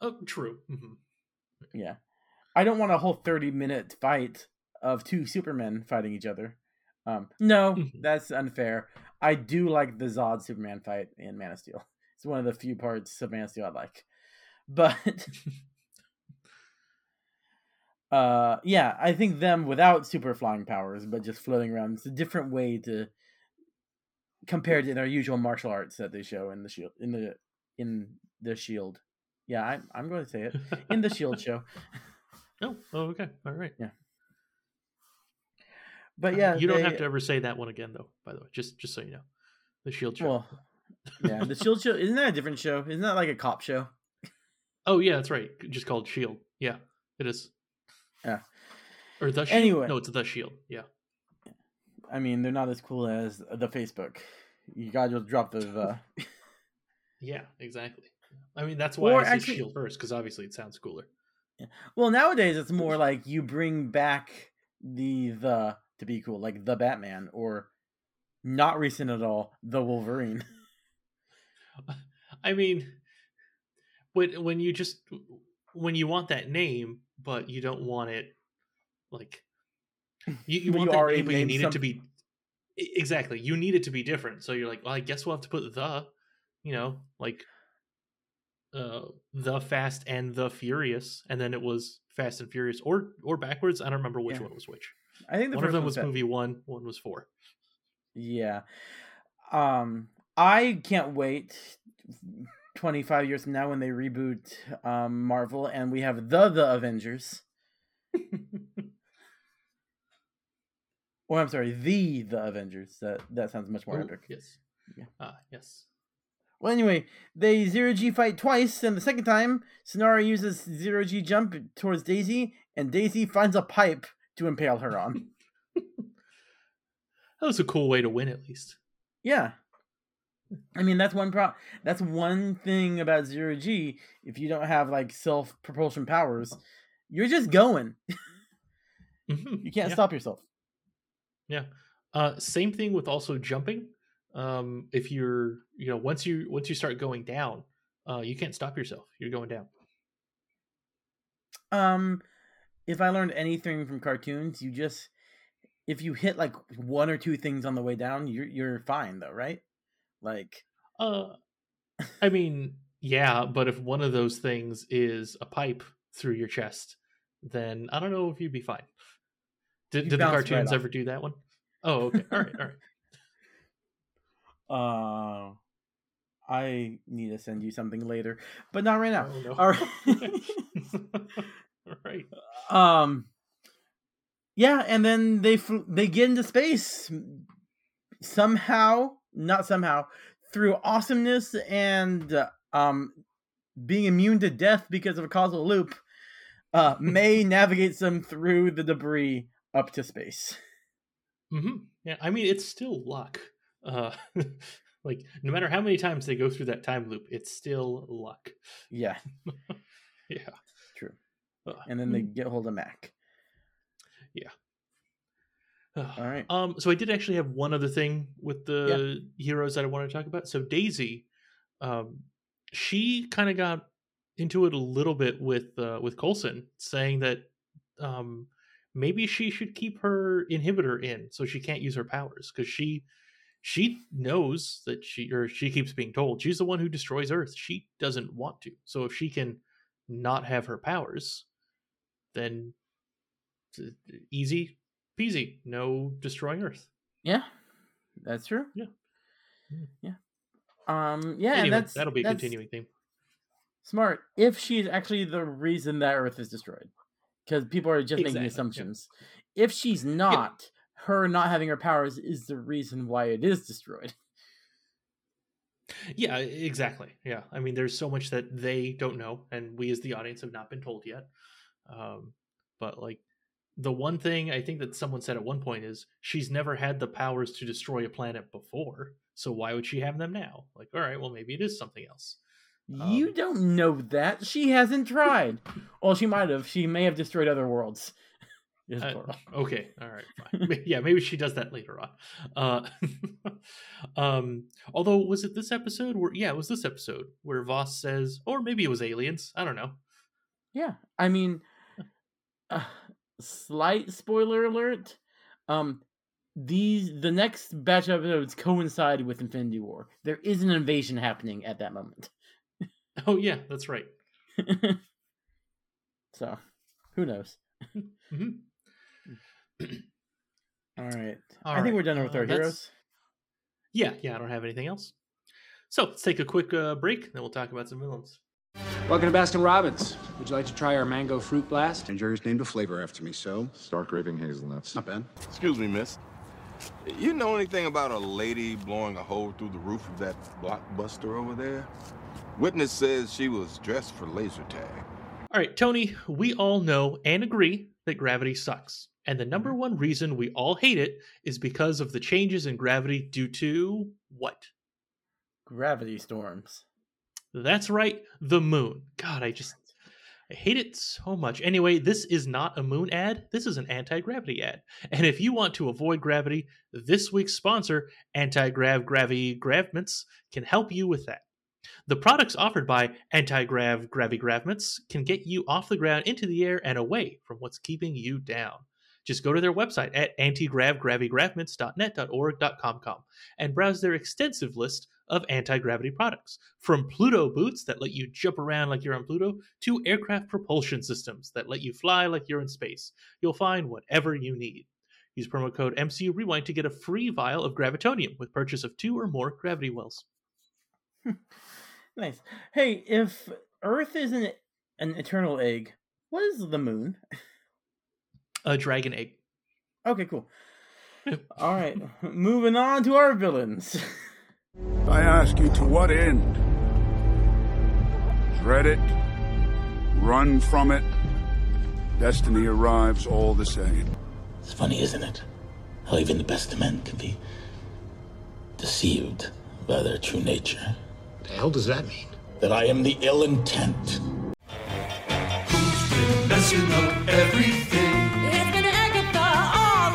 Speaker 1: Oh, true. Mhm.
Speaker 2: Yeah. I don't want a whole 30 minute fight of two Supermen fighting each other. Um, no,
Speaker 1: Mhm.
Speaker 2: that's unfair. I do like the Zod Superman fight in Man of Steel. [laughs] It's one of the few parts of Man of Steel I like. But [laughs] uh yeah, I think them without super flying powers, but just floating around, it's a different way to compared to their usual martial arts that they show in the shield in the in the shield. Yeah, I, I'm going to say it in the Shield show. [laughs]
Speaker 1: Oh, oh, okay, all right. Yeah.
Speaker 2: But
Speaker 1: Uh,
Speaker 2: yeah,
Speaker 1: you don't
Speaker 2: they-
Speaker 1: have to ever say that one again, though. By the way, just just so you know, the Shield show.
Speaker 2: Well, yeah, the Shield show isn't that a different show? Isn't that like a cop show?
Speaker 1: Oh yeah, that's right. Just called Shield. Yeah, it is.
Speaker 2: Yeah.
Speaker 1: Or the Shield.
Speaker 2: Anyway.
Speaker 1: no, it's the Shield. Yeah.
Speaker 2: I mean, they're not as cool as the Facebook. You gotta just drop the. Uh... [laughs]
Speaker 1: Yeah, exactly. I mean, that's why
Speaker 2: Or
Speaker 1: I say
Speaker 2: actually-
Speaker 1: Shield first because obviously it sounds cooler.
Speaker 2: Well, nowadays it's more like you bring back the the to be cool, like the Batman, or not recent at all, the Wolverine. [laughs]
Speaker 1: I mean, when when you just when you want that name, but you don't want it like you, you want
Speaker 2: you
Speaker 1: that
Speaker 2: already
Speaker 1: name, but you need it to be exactly. You need it to be different. So you're like, well, I guess we'll have to put the, you know, like uh the Fast and the Furious, and then it was Fast and Furious, or or backwards. I don't remember which
Speaker 2: Yeah.
Speaker 1: one was which.
Speaker 2: I think the
Speaker 1: one of them was movie one, one was four.
Speaker 2: Yeah. Um I can't wait 25 years from now when they reboot um Marvel and we have the the Avengers. [laughs] or I'm sorry, the the Avengers. That that sounds much more
Speaker 1: Oh,
Speaker 2: epic.
Speaker 1: Yes.
Speaker 2: Yeah.
Speaker 1: Ah, yes.
Speaker 2: Well, anyway, they zero G fight twice, and the second time, Sinara uses zero G jump towards Daisy, and Daisy finds a pipe to impale her on. [laughs]
Speaker 1: That was a cool way to win, at least.
Speaker 2: Yeah. I mean that's one pro that's one thing about zero G. If you don't have like self propulsion powers, you're just going. [laughs]
Speaker 1: Mhm,
Speaker 2: You can't
Speaker 1: yeah.
Speaker 2: stop yourself.
Speaker 1: Yeah. Uh, same thing with also jumping. Um, if you're, you know, once you once you start going down, uh, you can't stop yourself. You're going down.
Speaker 2: Um if I learned anything from cartoons, you just if you hit like one or two things on the way down, you're you're fine though, right? Like
Speaker 1: Uh, I mean, yeah, but if one of those things is a pipe through your chest, then I don't know if you'd be fine. Did, did the
Speaker 2: right
Speaker 1: cartoons
Speaker 2: off.
Speaker 1: ever do that one? Oh, okay. All right. All right.
Speaker 2: Uh, [laughs] [laughs] I need to send you something later, but not right now.
Speaker 1: Oh, no.
Speaker 2: All right. [laughs]
Speaker 1: All right.
Speaker 2: um, yeah, and then they fl- they get into space somehow, not somehow, through awesomeness and uh, um being immune to death because of a causal loop. Uh, May navigates them through the debris up to space.
Speaker 1: hmm Yeah, I mean, it's still luck. Uh, [laughs] like no matter how many times they go through that time loop, it's still luck.
Speaker 2: Yeah, [laughs]
Speaker 1: Yeah.
Speaker 2: true.
Speaker 1: Uh,
Speaker 2: And then they get hold of Mac.
Speaker 1: uh, [sighs]
Speaker 2: All right.
Speaker 1: Um, so I did actually have one other thing with the heroes that I wanted to talk about. So Daisy, um, she kind of got into it a little bit with uh, with Coulson, saying that um, maybe she should keep her inhibitor in so she can't use her powers because she she knows that she or she keeps being told she's the one who destroys earth she doesn't want to so if she can not have her powers then easy peasy no destroying earth
Speaker 2: Yeah, that's true.
Speaker 1: Yeah.
Speaker 2: Yeah. Um. Yeah,
Speaker 1: anyway,
Speaker 2: that's
Speaker 1: that'll be a
Speaker 2: that's
Speaker 1: continuing theme
Speaker 2: Smart. If she's actually the reason that Earth is destroyed, because people are just
Speaker 1: Exactly,
Speaker 2: making
Speaker 1: yeah.
Speaker 2: assumptions. If she's not, her not having her powers is the reason why it is destroyed.
Speaker 1: Yeah, exactly. Yeah. I mean, there's so much that they don't know, and we as the audience have not been told yet. Um, but like the one thing I think that someone said at one point is she's never had the powers to destroy a planet before. So why would she have them now? Like, all right, well, maybe it is something else.
Speaker 2: You don't know that. She hasn't tried. well, she might have. She may have destroyed other worlds. [laughs]
Speaker 1: Uh, okay, all right, fine. Yeah, maybe she does that later on. Uh, [laughs] um, although was it this episode where? Yeah, it was this episode where Voss says, or maybe it was aliens. I don't know.
Speaker 2: Yeah, I mean, uh, slight spoiler alert. Um, these the next batch of episodes coincide with Infinity War. There is an invasion happening at that moment.
Speaker 1: Oh yeah, that's right. [laughs]
Speaker 2: so, who knows?
Speaker 1: Mhm. [clears throat]
Speaker 2: All right,
Speaker 1: All
Speaker 2: I think
Speaker 1: right,
Speaker 2: we're done with
Speaker 1: uh,
Speaker 2: our
Speaker 1: that's-
Speaker 2: heroes.
Speaker 1: Yeah, yeah, I don't have anything else. So let's take a quick uh, break, then we'll talk about some villains.
Speaker 11: Welcome to Baskin Robbins. Would you like to try our mango fruit blast?
Speaker 12: And Jerry's named a flavor after me, so.
Speaker 13: Stark raving hazelnuts.
Speaker 12: Not bad.
Speaker 14: Excuse me, miss. You know anything about a lady blowing a hole through the roof of that blockbuster over there? Witness says she was dressed for laser tag.
Speaker 1: All right, Tony, we all know and agree that gravity sucks. And the number mm-hmm. one reason we all hate it is because of the changes in gravity due to what?
Speaker 2: Gravity storms.
Speaker 1: That's right, the moon. God, I just I hate it so much. Anyway, this is not a moon ad. This is an anti-gravity ad. And if you want to avoid gravity, this week's sponsor, Anti-Grav Gravity Gravments, can help you with that. The products offered by Anti-Grav Gravity Gravments can get you off the ground into the air and away from what's keeping you down. Just go to their website at antigravgravigravments.net.org.com and browse their extensive list of anti gravity products, from Pluto boots that let you jump around like you're on Pluto to aircraft propulsion systems that let you fly like you're in space. You'll find whatever you need. Use promo code MCU Rewind to get a free vial of Gravitonium with purchase of two or more gravity wells. [laughs]
Speaker 2: Nice. Hey, if Earth is an an eternal egg, what is the moon?
Speaker 1: A dragon egg.
Speaker 2: Okay, cool. [laughs] All right, moving on to our villains. [laughs]
Speaker 15: I ask you to what end? Dread it? Run from it? Destiny arrives all the same.
Speaker 16: It's funny, isn't it? How even the best of men can be deceived by their true nature.
Speaker 17: The hell does that mean?
Speaker 16: That I am the ill intent.
Speaker 18: messing up everything. It's been Agatha all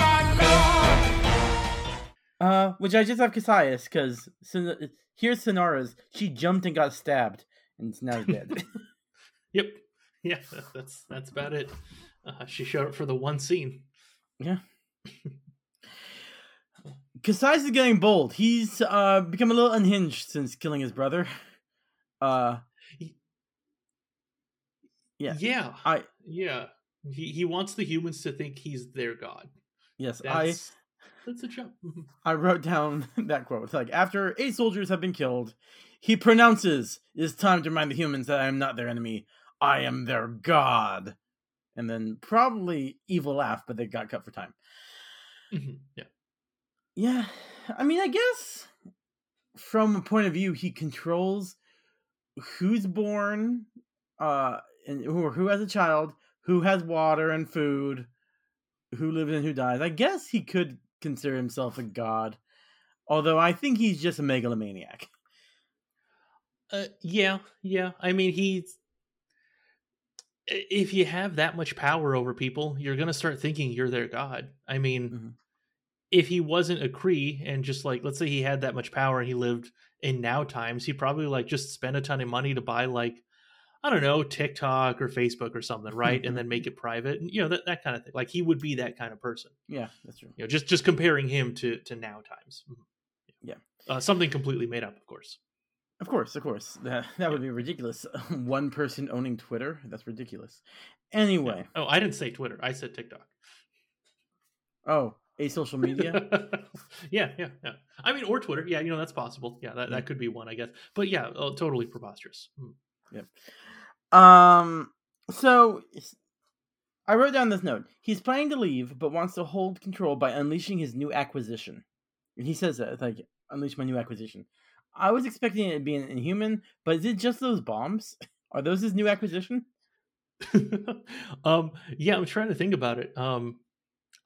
Speaker 18: along.
Speaker 2: Uh, which I just have Kasius because here's Sinara's. She jumped and got stabbed, and is now dead. [laughs]
Speaker 1: Yep. Yeah, that's that's about it. Uh, she showed up for the one scene.
Speaker 2: yeah. [laughs] Kasius is getting bold. He's uh become a little unhinged since killing his brother. Uh. Yeah.
Speaker 1: Yeah.
Speaker 2: I
Speaker 1: yeah. He he wants the humans to think he's their god.
Speaker 2: yes
Speaker 1: That's that's a jump.
Speaker 2: I I wrote down [laughs] that quote. It's like after eight soldiers have been killed, he pronounces, "It is time to remind the humans that I am not their enemy. I am their god." And then probably evil laugh, but they got cut for time.
Speaker 1: Mhm, Yeah.
Speaker 2: Yeah, I mean, I guess from a point of view, he controls who's born, uh, and who who has a child, who has water and food, who lives and who dies. I guess he could consider himself a god, although I think he's just a megalomaniac.
Speaker 1: Uh, yeah, yeah. I mean, he's. If you have that much power over people, you're gonna start thinking you're their god. I mean,
Speaker 2: Mhm.
Speaker 1: If he wasn't a Kree and just like, let's say he had that much power and he lived in now times, he probably like just spent a ton of money to buy like I don't know, TikTok or Facebook or something, [laughs] right? and then make it private, and you know that that kind of thing. Like he would be that kind of person.
Speaker 2: Yeah, that's true.
Speaker 1: You know, just just comparing him to to now times. Mhm.
Speaker 2: Yeah.
Speaker 1: Uh, something completely made up, of course.
Speaker 2: Of course, of course. That [laughs] that would be ridiculous. [laughs] One person owning Twitter? That's ridiculous. Anyway.
Speaker 1: Oh, I didn't say Twitter. I said TikTok.
Speaker 2: Oh, a social media? [laughs]
Speaker 1: yeah, yeah, yeah. I mean, or Twitter. Yeah, you know that's possible. Yeah, that, that could be one, I guess. But yeah, uh, totally preposterous. Mm.
Speaker 2: Yep. Um. So I wrote down this note. He's planning to leave, but wants to hold control by unleashing his new acquisition. And he says that like unleash my new acquisition. I was expecting it to be an inhuman, but is it just those bombs? [laughs] Are those his new acquisition? [laughs]
Speaker 1: um. Yeah, I'm trying to think about it. Um.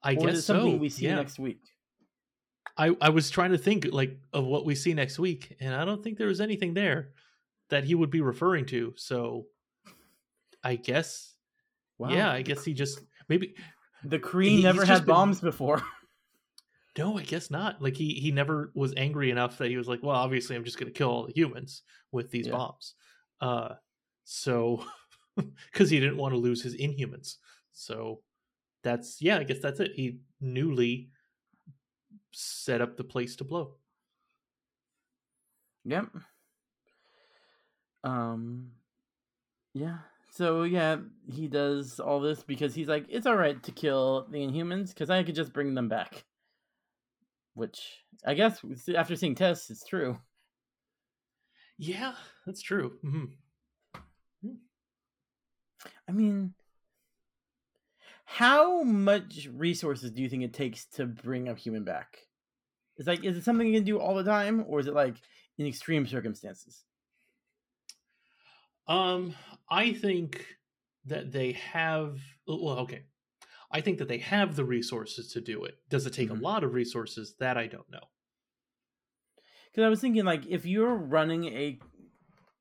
Speaker 1: I
Speaker 2: or
Speaker 1: guess
Speaker 2: is something
Speaker 1: so.
Speaker 2: we see
Speaker 1: yeah.
Speaker 2: next week.
Speaker 1: I I was trying to think like of what we see next week, and I don't think there was anything there that he would be referring to. So, I guess.
Speaker 2: Wow.
Speaker 1: Yeah, I guess he just maybe
Speaker 2: The Kree never had
Speaker 1: been-
Speaker 2: bombs before. [laughs]
Speaker 1: No, I guess not. Like he he never was angry enough that he was like, well, obviously I'm just going to kill all the humans with these
Speaker 2: Yeah.
Speaker 1: bombs. Uh so [laughs] cuz he didn't want to lose his inhumans. So that's yeah, I guess that's it. He newly set up the place to blow.
Speaker 2: Yep. Um yeah. So yeah, he does all this because he's like, it's all right to kill the Inhumans because I could just bring them back. Which I guess after seeing tests, it's true.
Speaker 1: Yeah, that's true. Mm-hmm.
Speaker 2: I mean, how much resources do you think it takes to bring a human back? Is like, is it something you can do all the time, or is it like in extreme circumstances?
Speaker 1: Um, I think that they have. Well, okay. I think that they have the resources to do it. Does it take
Speaker 2: Mhm.
Speaker 1: a lot of resources? That I don't know.
Speaker 2: Because I was thinking, like, if you're running a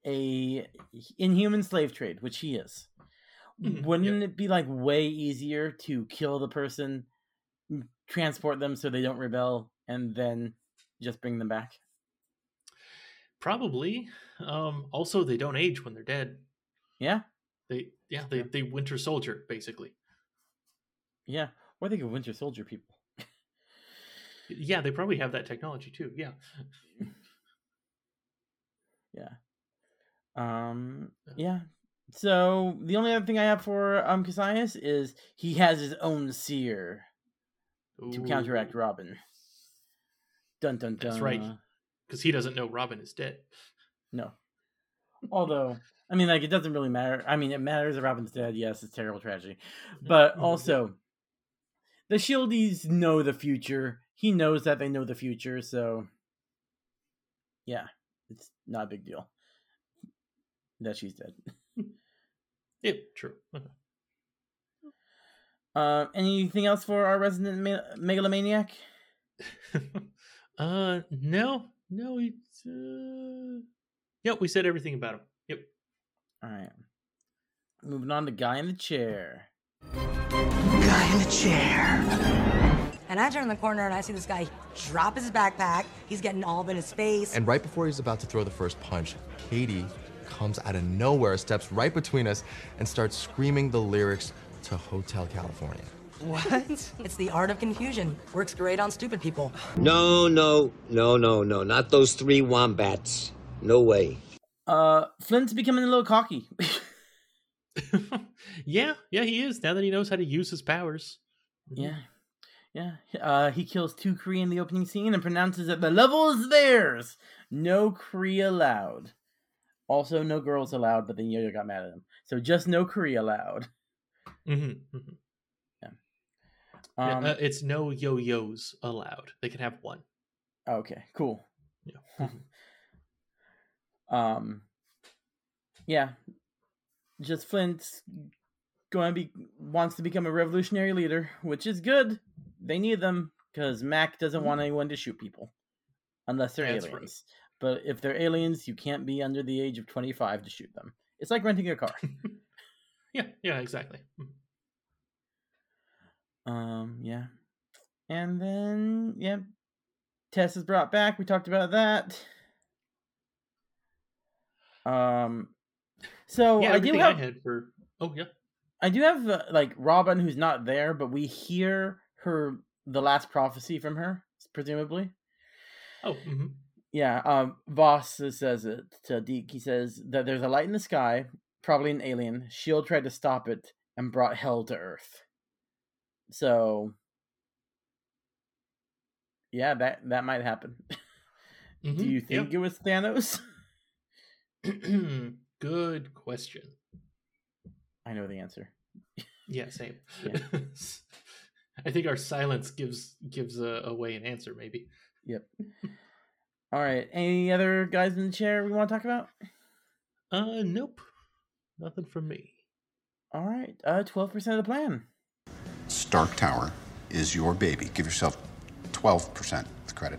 Speaker 2: a inhuman slave trade, which he is,
Speaker 1: Mhm,
Speaker 2: wouldn't it be like way easier to kill the person, transport them so they don't rebel, and then just bring them back?
Speaker 1: Probably. Um, also, they don't age when they're dead.
Speaker 2: Yeah,
Speaker 1: They yeah they they Winter Soldier basically.
Speaker 2: yeah. Or they could Winter Soldier people.
Speaker 1: Yeah, they probably have that technology too. Yeah. [laughs]
Speaker 2: Yeah. Um. Yeah. So the only other thing I have for um Kasius is he has his own seer to counteract Robin. Dun dun dun.
Speaker 1: That's right. Because he doesn't know Robin is dead.
Speaker 2: No. Although, I mean, like, it doesn't really matter. I mean, it matters that Robin's dead. Yes, it's terrible tragedy. But [laughs] also, the Shieldies know the future. He knows that they know the future, so yeah, it's not a big deal that she's dead.
Speaker 1: Yeah, true. Okay.
Speaker 2: Uh, anything else for our resident me- megalomaniac? [laughs]
Speaker 1: uh, no, no. It's uh. Yep, we said everything about him. Yep.
Speaker 2: All right. Moving on to guy in the chair.
Speaker 13: Guy in the chair. And I turn the corner and I see this guy drop his backpack. He's getting all up in his face.
Speaker 17: And right before he's about to throw the first punch, Katie comes out of nowhere, steps right between us, and starts screaming the lyrics to Hotel California.
Speaker 13: What? it's the art of confusion. Works great on stupid people.
Speaker 19: No, no, no, no, no. Not those three wombats. No way.
Speaker 2: Uh, Flint's becoming a little cocky. [laughs]
Speaker 1: Yeah, yeah, he is. Now that he knows how to use his powers.
Speaker 2: Yeah. Yeah. Uh, he kills two Kree in the opening scene and pronounces that the level is theirs. No Kree allowed. Also, no girls allowed, but then Yo-Yo got mad at him. So just no Korea allowed.
Speaker 1: Mm-hmm,
Speaker 2: Yeah.
Speaker 1: Yeah,
Speaker 2: Um,
Speaker 1: uh, it's no yo-yos allowed. They can have one.
Speaker 2: okay, cool.
Speaker 1: Yeah. [laughs]
Speaker 2: Um, yeah. Just Flint's going to be wants to become a revolutionary leader, which is good. They need them because Mac doesn't want anyone to shoot people unless they're
Speaker 1: That's right.
Speaker 2: But if they're aliens, you can't be under the age of 25 to shoot them. It's like renting a car. [laughs]
Speaker 1: Yeah, yeah, exactly. Mhm.
Speaker 2: um, yeah. And then, yeah, Tess is brought back. We talked about that. Um, So
Speaker 1: yeah,
Speaker 2: I do have
Speaker 1: I for. Oh yeah.
Speaker 2: I do have uh, like Robin who's not there, but we hear her the last prophecy from her, presumably.
Speaker 1: Oh. hmm
Speaker 2: Yeah, um, Voss says it to Deke. He says that there's a light in the sky, probably an alien. Shield tried to stop it and brought hell to Earth. So, yeah, that that might happen. [laughs] Do
Speaker 1: Mhm,
Speaker 2: you think
Speaker 1: yep.
Speaker 2: it was Thanos? [clears throat]
Speaker 1: Good question.
Speaker 2: I know the answer.
Speaker 1: Yeah, same.
Speaker 2: Yeah. [laughs]
Speaker 1: I think our silence gives gives a, away an answer. Maybe.
Speaker 2: Yep. [laughs] All right. Any other guys in the chair we want to talk about?
Speaker 1: Uh, nope. Nothing from me.
Speaker 2: All right. Uh, twelve percent of the plan.
Speaker 7: Stark Tower is your baby. Give yourself 12% of credit.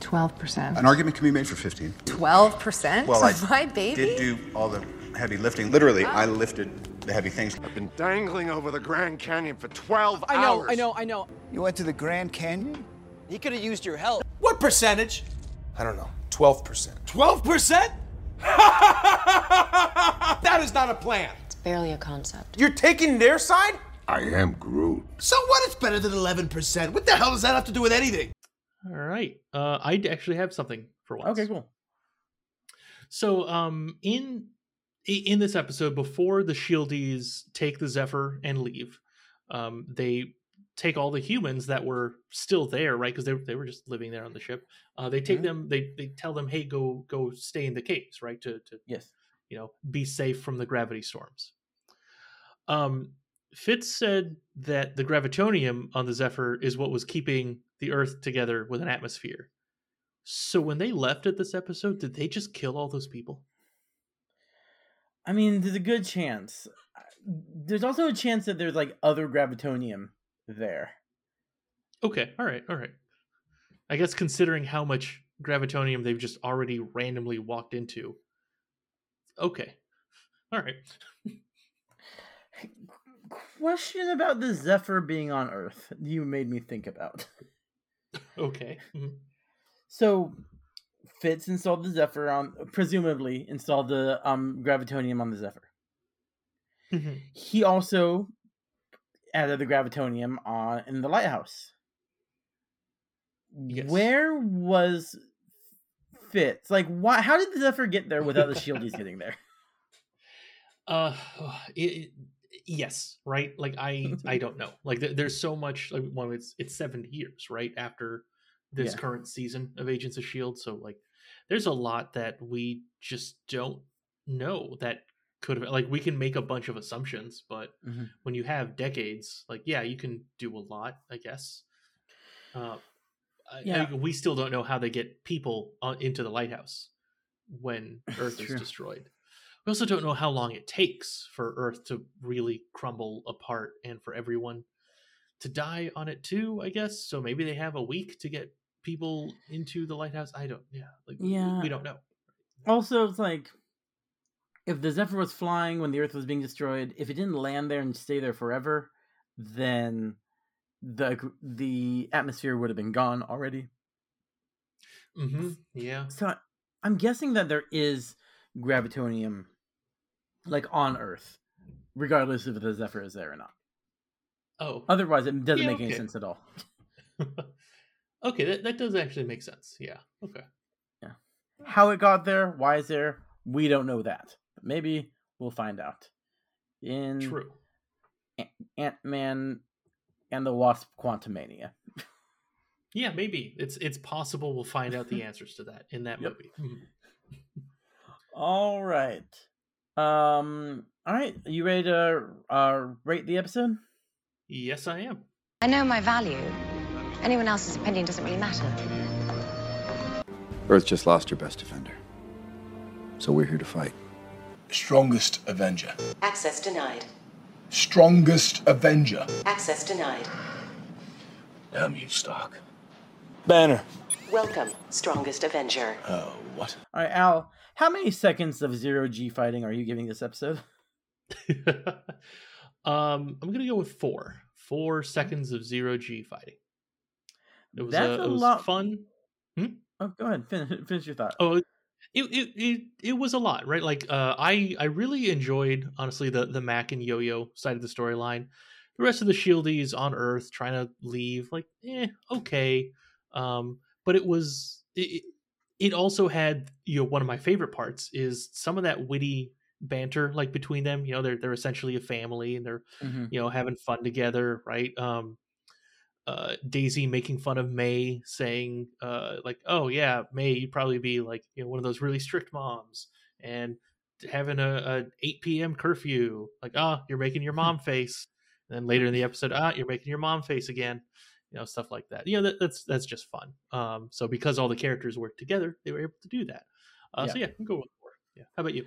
Speaker 20: 12%.
Speaker 7: An argument can be made for 15.
Speaker 20: 12%?
Speaker 7: Well, I
Speaker 20: My baby?
Speaker 7: did do all the heavy lifting. Literally, I lifted the heavy things.
Speaker 3: I've been dangling over the Grand Canyon for 12
Speaker 4: I know,
Speaker 3: hours.
Speaker 4: I know, I know.
Speaker 3: You went to the Grand Canyon?
Speaker 4: He could have used your help.
Speaker 21: What percentage?
Speaker 3: I don't know. 12%.
Speaker 21: 12%? [laughs] that is not a plan.
Speaker 10: It's barely a concept.
Speaker 21: You're taking their side?
Speaker 3: I am Groot.
Speaker 21: So what? It's better than 11%. What the hell does that have to do with anything?
Speaker 1: All right. Uh, I d- actually have something for once.
Speaker 2: Okay, cool.
Speaker 1: So, um, in in this episode, before the Shieldies take the Zephyr and leave, um, they take all the humans that were still there, right? Because they they were just living there on the ship. Uh, they take
Speaker 2: Mhm.
Speaker 1: them. They they tell them, "Hey, go go stay in the caves, right? To to
Speaker 2: Yes.
Speaker 1: you know be safe from the gravity storms." Um, Fitz said that the gravitonium on the Zephyr is what was keeping the Earth together with an atmosphere. So when they left at this episode, did they just kill all those people?
Speaker 2: I mean, there's a good chance. There's also a chance that there's like other gravitonium there.
Speaker 1: Okay, all right, all right. I guess considering how much gravitonium they've just already randomly walked into. Okay. All right. [laughs]
Speaker 2: Question about the Zephyr being on Earth. You made me think about. [laughs]
Speaker 1: Okay. mhm.
Speaker 2: So, Fitz installed the Zephyr on, presumably installed the um gravitonium on the Zephyr.
Speaker 1: Mhm.
Speaker 2: He also added the gravitonium on in the lighthouse.
Speaker 1: Yes.
Speaker 2: Where was Fitz? Like, why? How did the Zephyr get there without the Shieldies getting there? [laughs]
Speaker 1: Uh, [sighs] it, yes, right. Like I, [laughs] I don't know. Like there, there's so much. Like one, it's it's seven years, right after this
Speaker 2: Yeah.
Speaker 1: current season of Agents of Shield. So like, there's a lot that we just don't know that could have. Like we can make a bunch of assumptions, but
Speaker 2: Mhm.
Speaker 1: when you have decades, like yeah, you can do a lot, I guess. Uh,
Speaker 2: Yeah.
Speaker 1: I- we still don't know how they get people on, into the lighthouse when [laughs] Earth is destroyed. We also don't know how long it takes for Earth to really crumble apart and for everyone to die on it too. I guess so. Maybe they have a week to get people into the lighthouse. I don't. Yeah, like we-
Speaker 2: Yeah.
Speaker 1: we don't know.
Speaker 2: Also, it's like if the Zephyr was flying when the Earth was being destroyed, if it didn't land there and stay there forever, then the the atmosphere would have been gone already.
Speaker 1: hmm Yeah.
Speaker 2: So I'm guessing that there is gravitonium, like on Earth, regardless if the Zephyr is there or not.
Speaker 1: Oh.
Speaker 2: Otherwise, it doesn't
Speaker 1: Yeah,
Speaker 2: make any sense at all. [laughs]
Speaker 1: Okay, that, that does actually make sense. Yeah. Okay. Yeah.
Speaker 2: How it got there, why is there, we don't know that. But maybe we'll find out in
Speaker 1: True.
Speaker 2: Ant Man and the Wasp: Quantumania.
Speaker 1: Yeah, maybe it's it's possible we'll find out the [laughs] answers to that in that
Speaker 2: Yep.
Speaker 1: movie. Mhm.
Speaker 2: All right. Um. All right. Are you ready to uh, rate the episode?
Speaker 1: Yes, I am.
Speaker 10: I know my value. Anyone else's opinion doesn't really matter.
Speaker 12: Earth just lost her best defender. So we're here to fight.
Speaker 21: Strongest Avenger.
Speaker 22: Access denied.
Speaker 21: Strongest Avenger.
Speaker 22: Access denied.
Speaker 21: Damn you, Stark. Banner.
Speaker 22: Welcome, strongest Avenger.
Speaker 21: Oh, what?
Speaker 2: All right, Al. How many seconds of zero G fighting are you giving this episode? [laughs]
Speaker 1: um, I'm gonna go with four. Four seconds of zero G fighting. It was,
Speaker 2: That's
Speaker 1: uh,
Speaker 2: a
Speaker 1: it was
Speaker 2: lot-
Speaker 1: fun.
Speaker 2: Oh, go ahead. Finish, finish your thought.
Speaker 1: Oh, it, it it it was a lot, right? Like uh, I I really enjoyed honestly the the Mac and Yo Yo side of the storyline. The rest of the Shieldies on Earth trying to leave, like eh, okay, um, but it was it, it also had you know one of my favorite parts is some of that witty banter like between them. You know they're they're essentially a family and they're
Speaker 2: Mhm.
Speaker 1: you know having fun together, right? Um, uh, Daisy making fun of May, saying uh, like, "Oh yeah, May, you'd probably be like you know one of those really strict moms," and having a, a 8 p.m. curfew, like, "Ah, you're making your mom face," and then later in the episode, "Ah, you're making your mom face again," you know, stuff like that. You know, that, that's that's just fun. Um, so because all the characters work together, they were able to do that. Uh, So
Speaker 2: Yeah.
Speaker 1: yeah, I'm go with four. Yeah, how about you?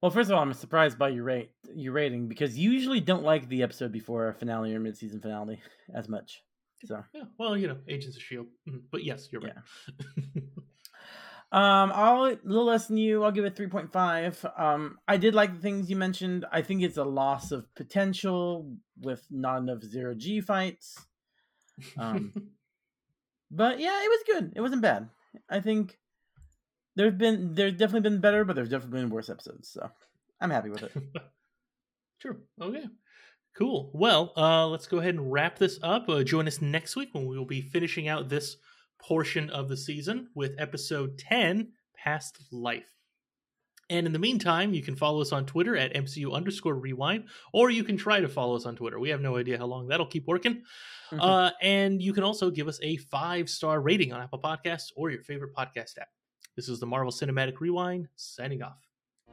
Speaker 2: Well, first of all, I'm surprised by your rate, your rating, because you usually don't like the episode before a finale or mid-season finale as much. So,
Speaker 1: Yeah, well, you know, Agents of Shield, Mhm. but yes, you're right. Yeah. [laughs]
Speaker 2: um, I'll a little less than you. I'll give it 3.5. Um, I did like the things you mentioned. I think it's a loss of potential with not enough zero G fights. Um, [laughs] but yeah, it was good. It wasn't bad. I think there's been there's definitely been better, but there's definitely been worse episodes. So I'm happy with it. [laughs]
Speaker 1: Sure. Okay. Cool. Well, uh, let's go ahead and wrap this up. Uh, join us next week when we will be finishing out this portion of the season with episode 10, Past Life. And in the meantime, you can follow us on Twitter at MCU underscore rewind, or you can try to follow us on Twitter. We have no idea how long that'll keep working.
Speaker 2: Mhm.
Speaker 1: Uh, and you can also give us a five star rating on Apple Podcasts or your favorite podcast app. This is the Marvel Cinematic Rewind signing off.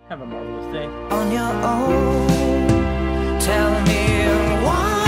Speaker 2: Have a marvelous day.
Speaker 18: on your own. Tell me why.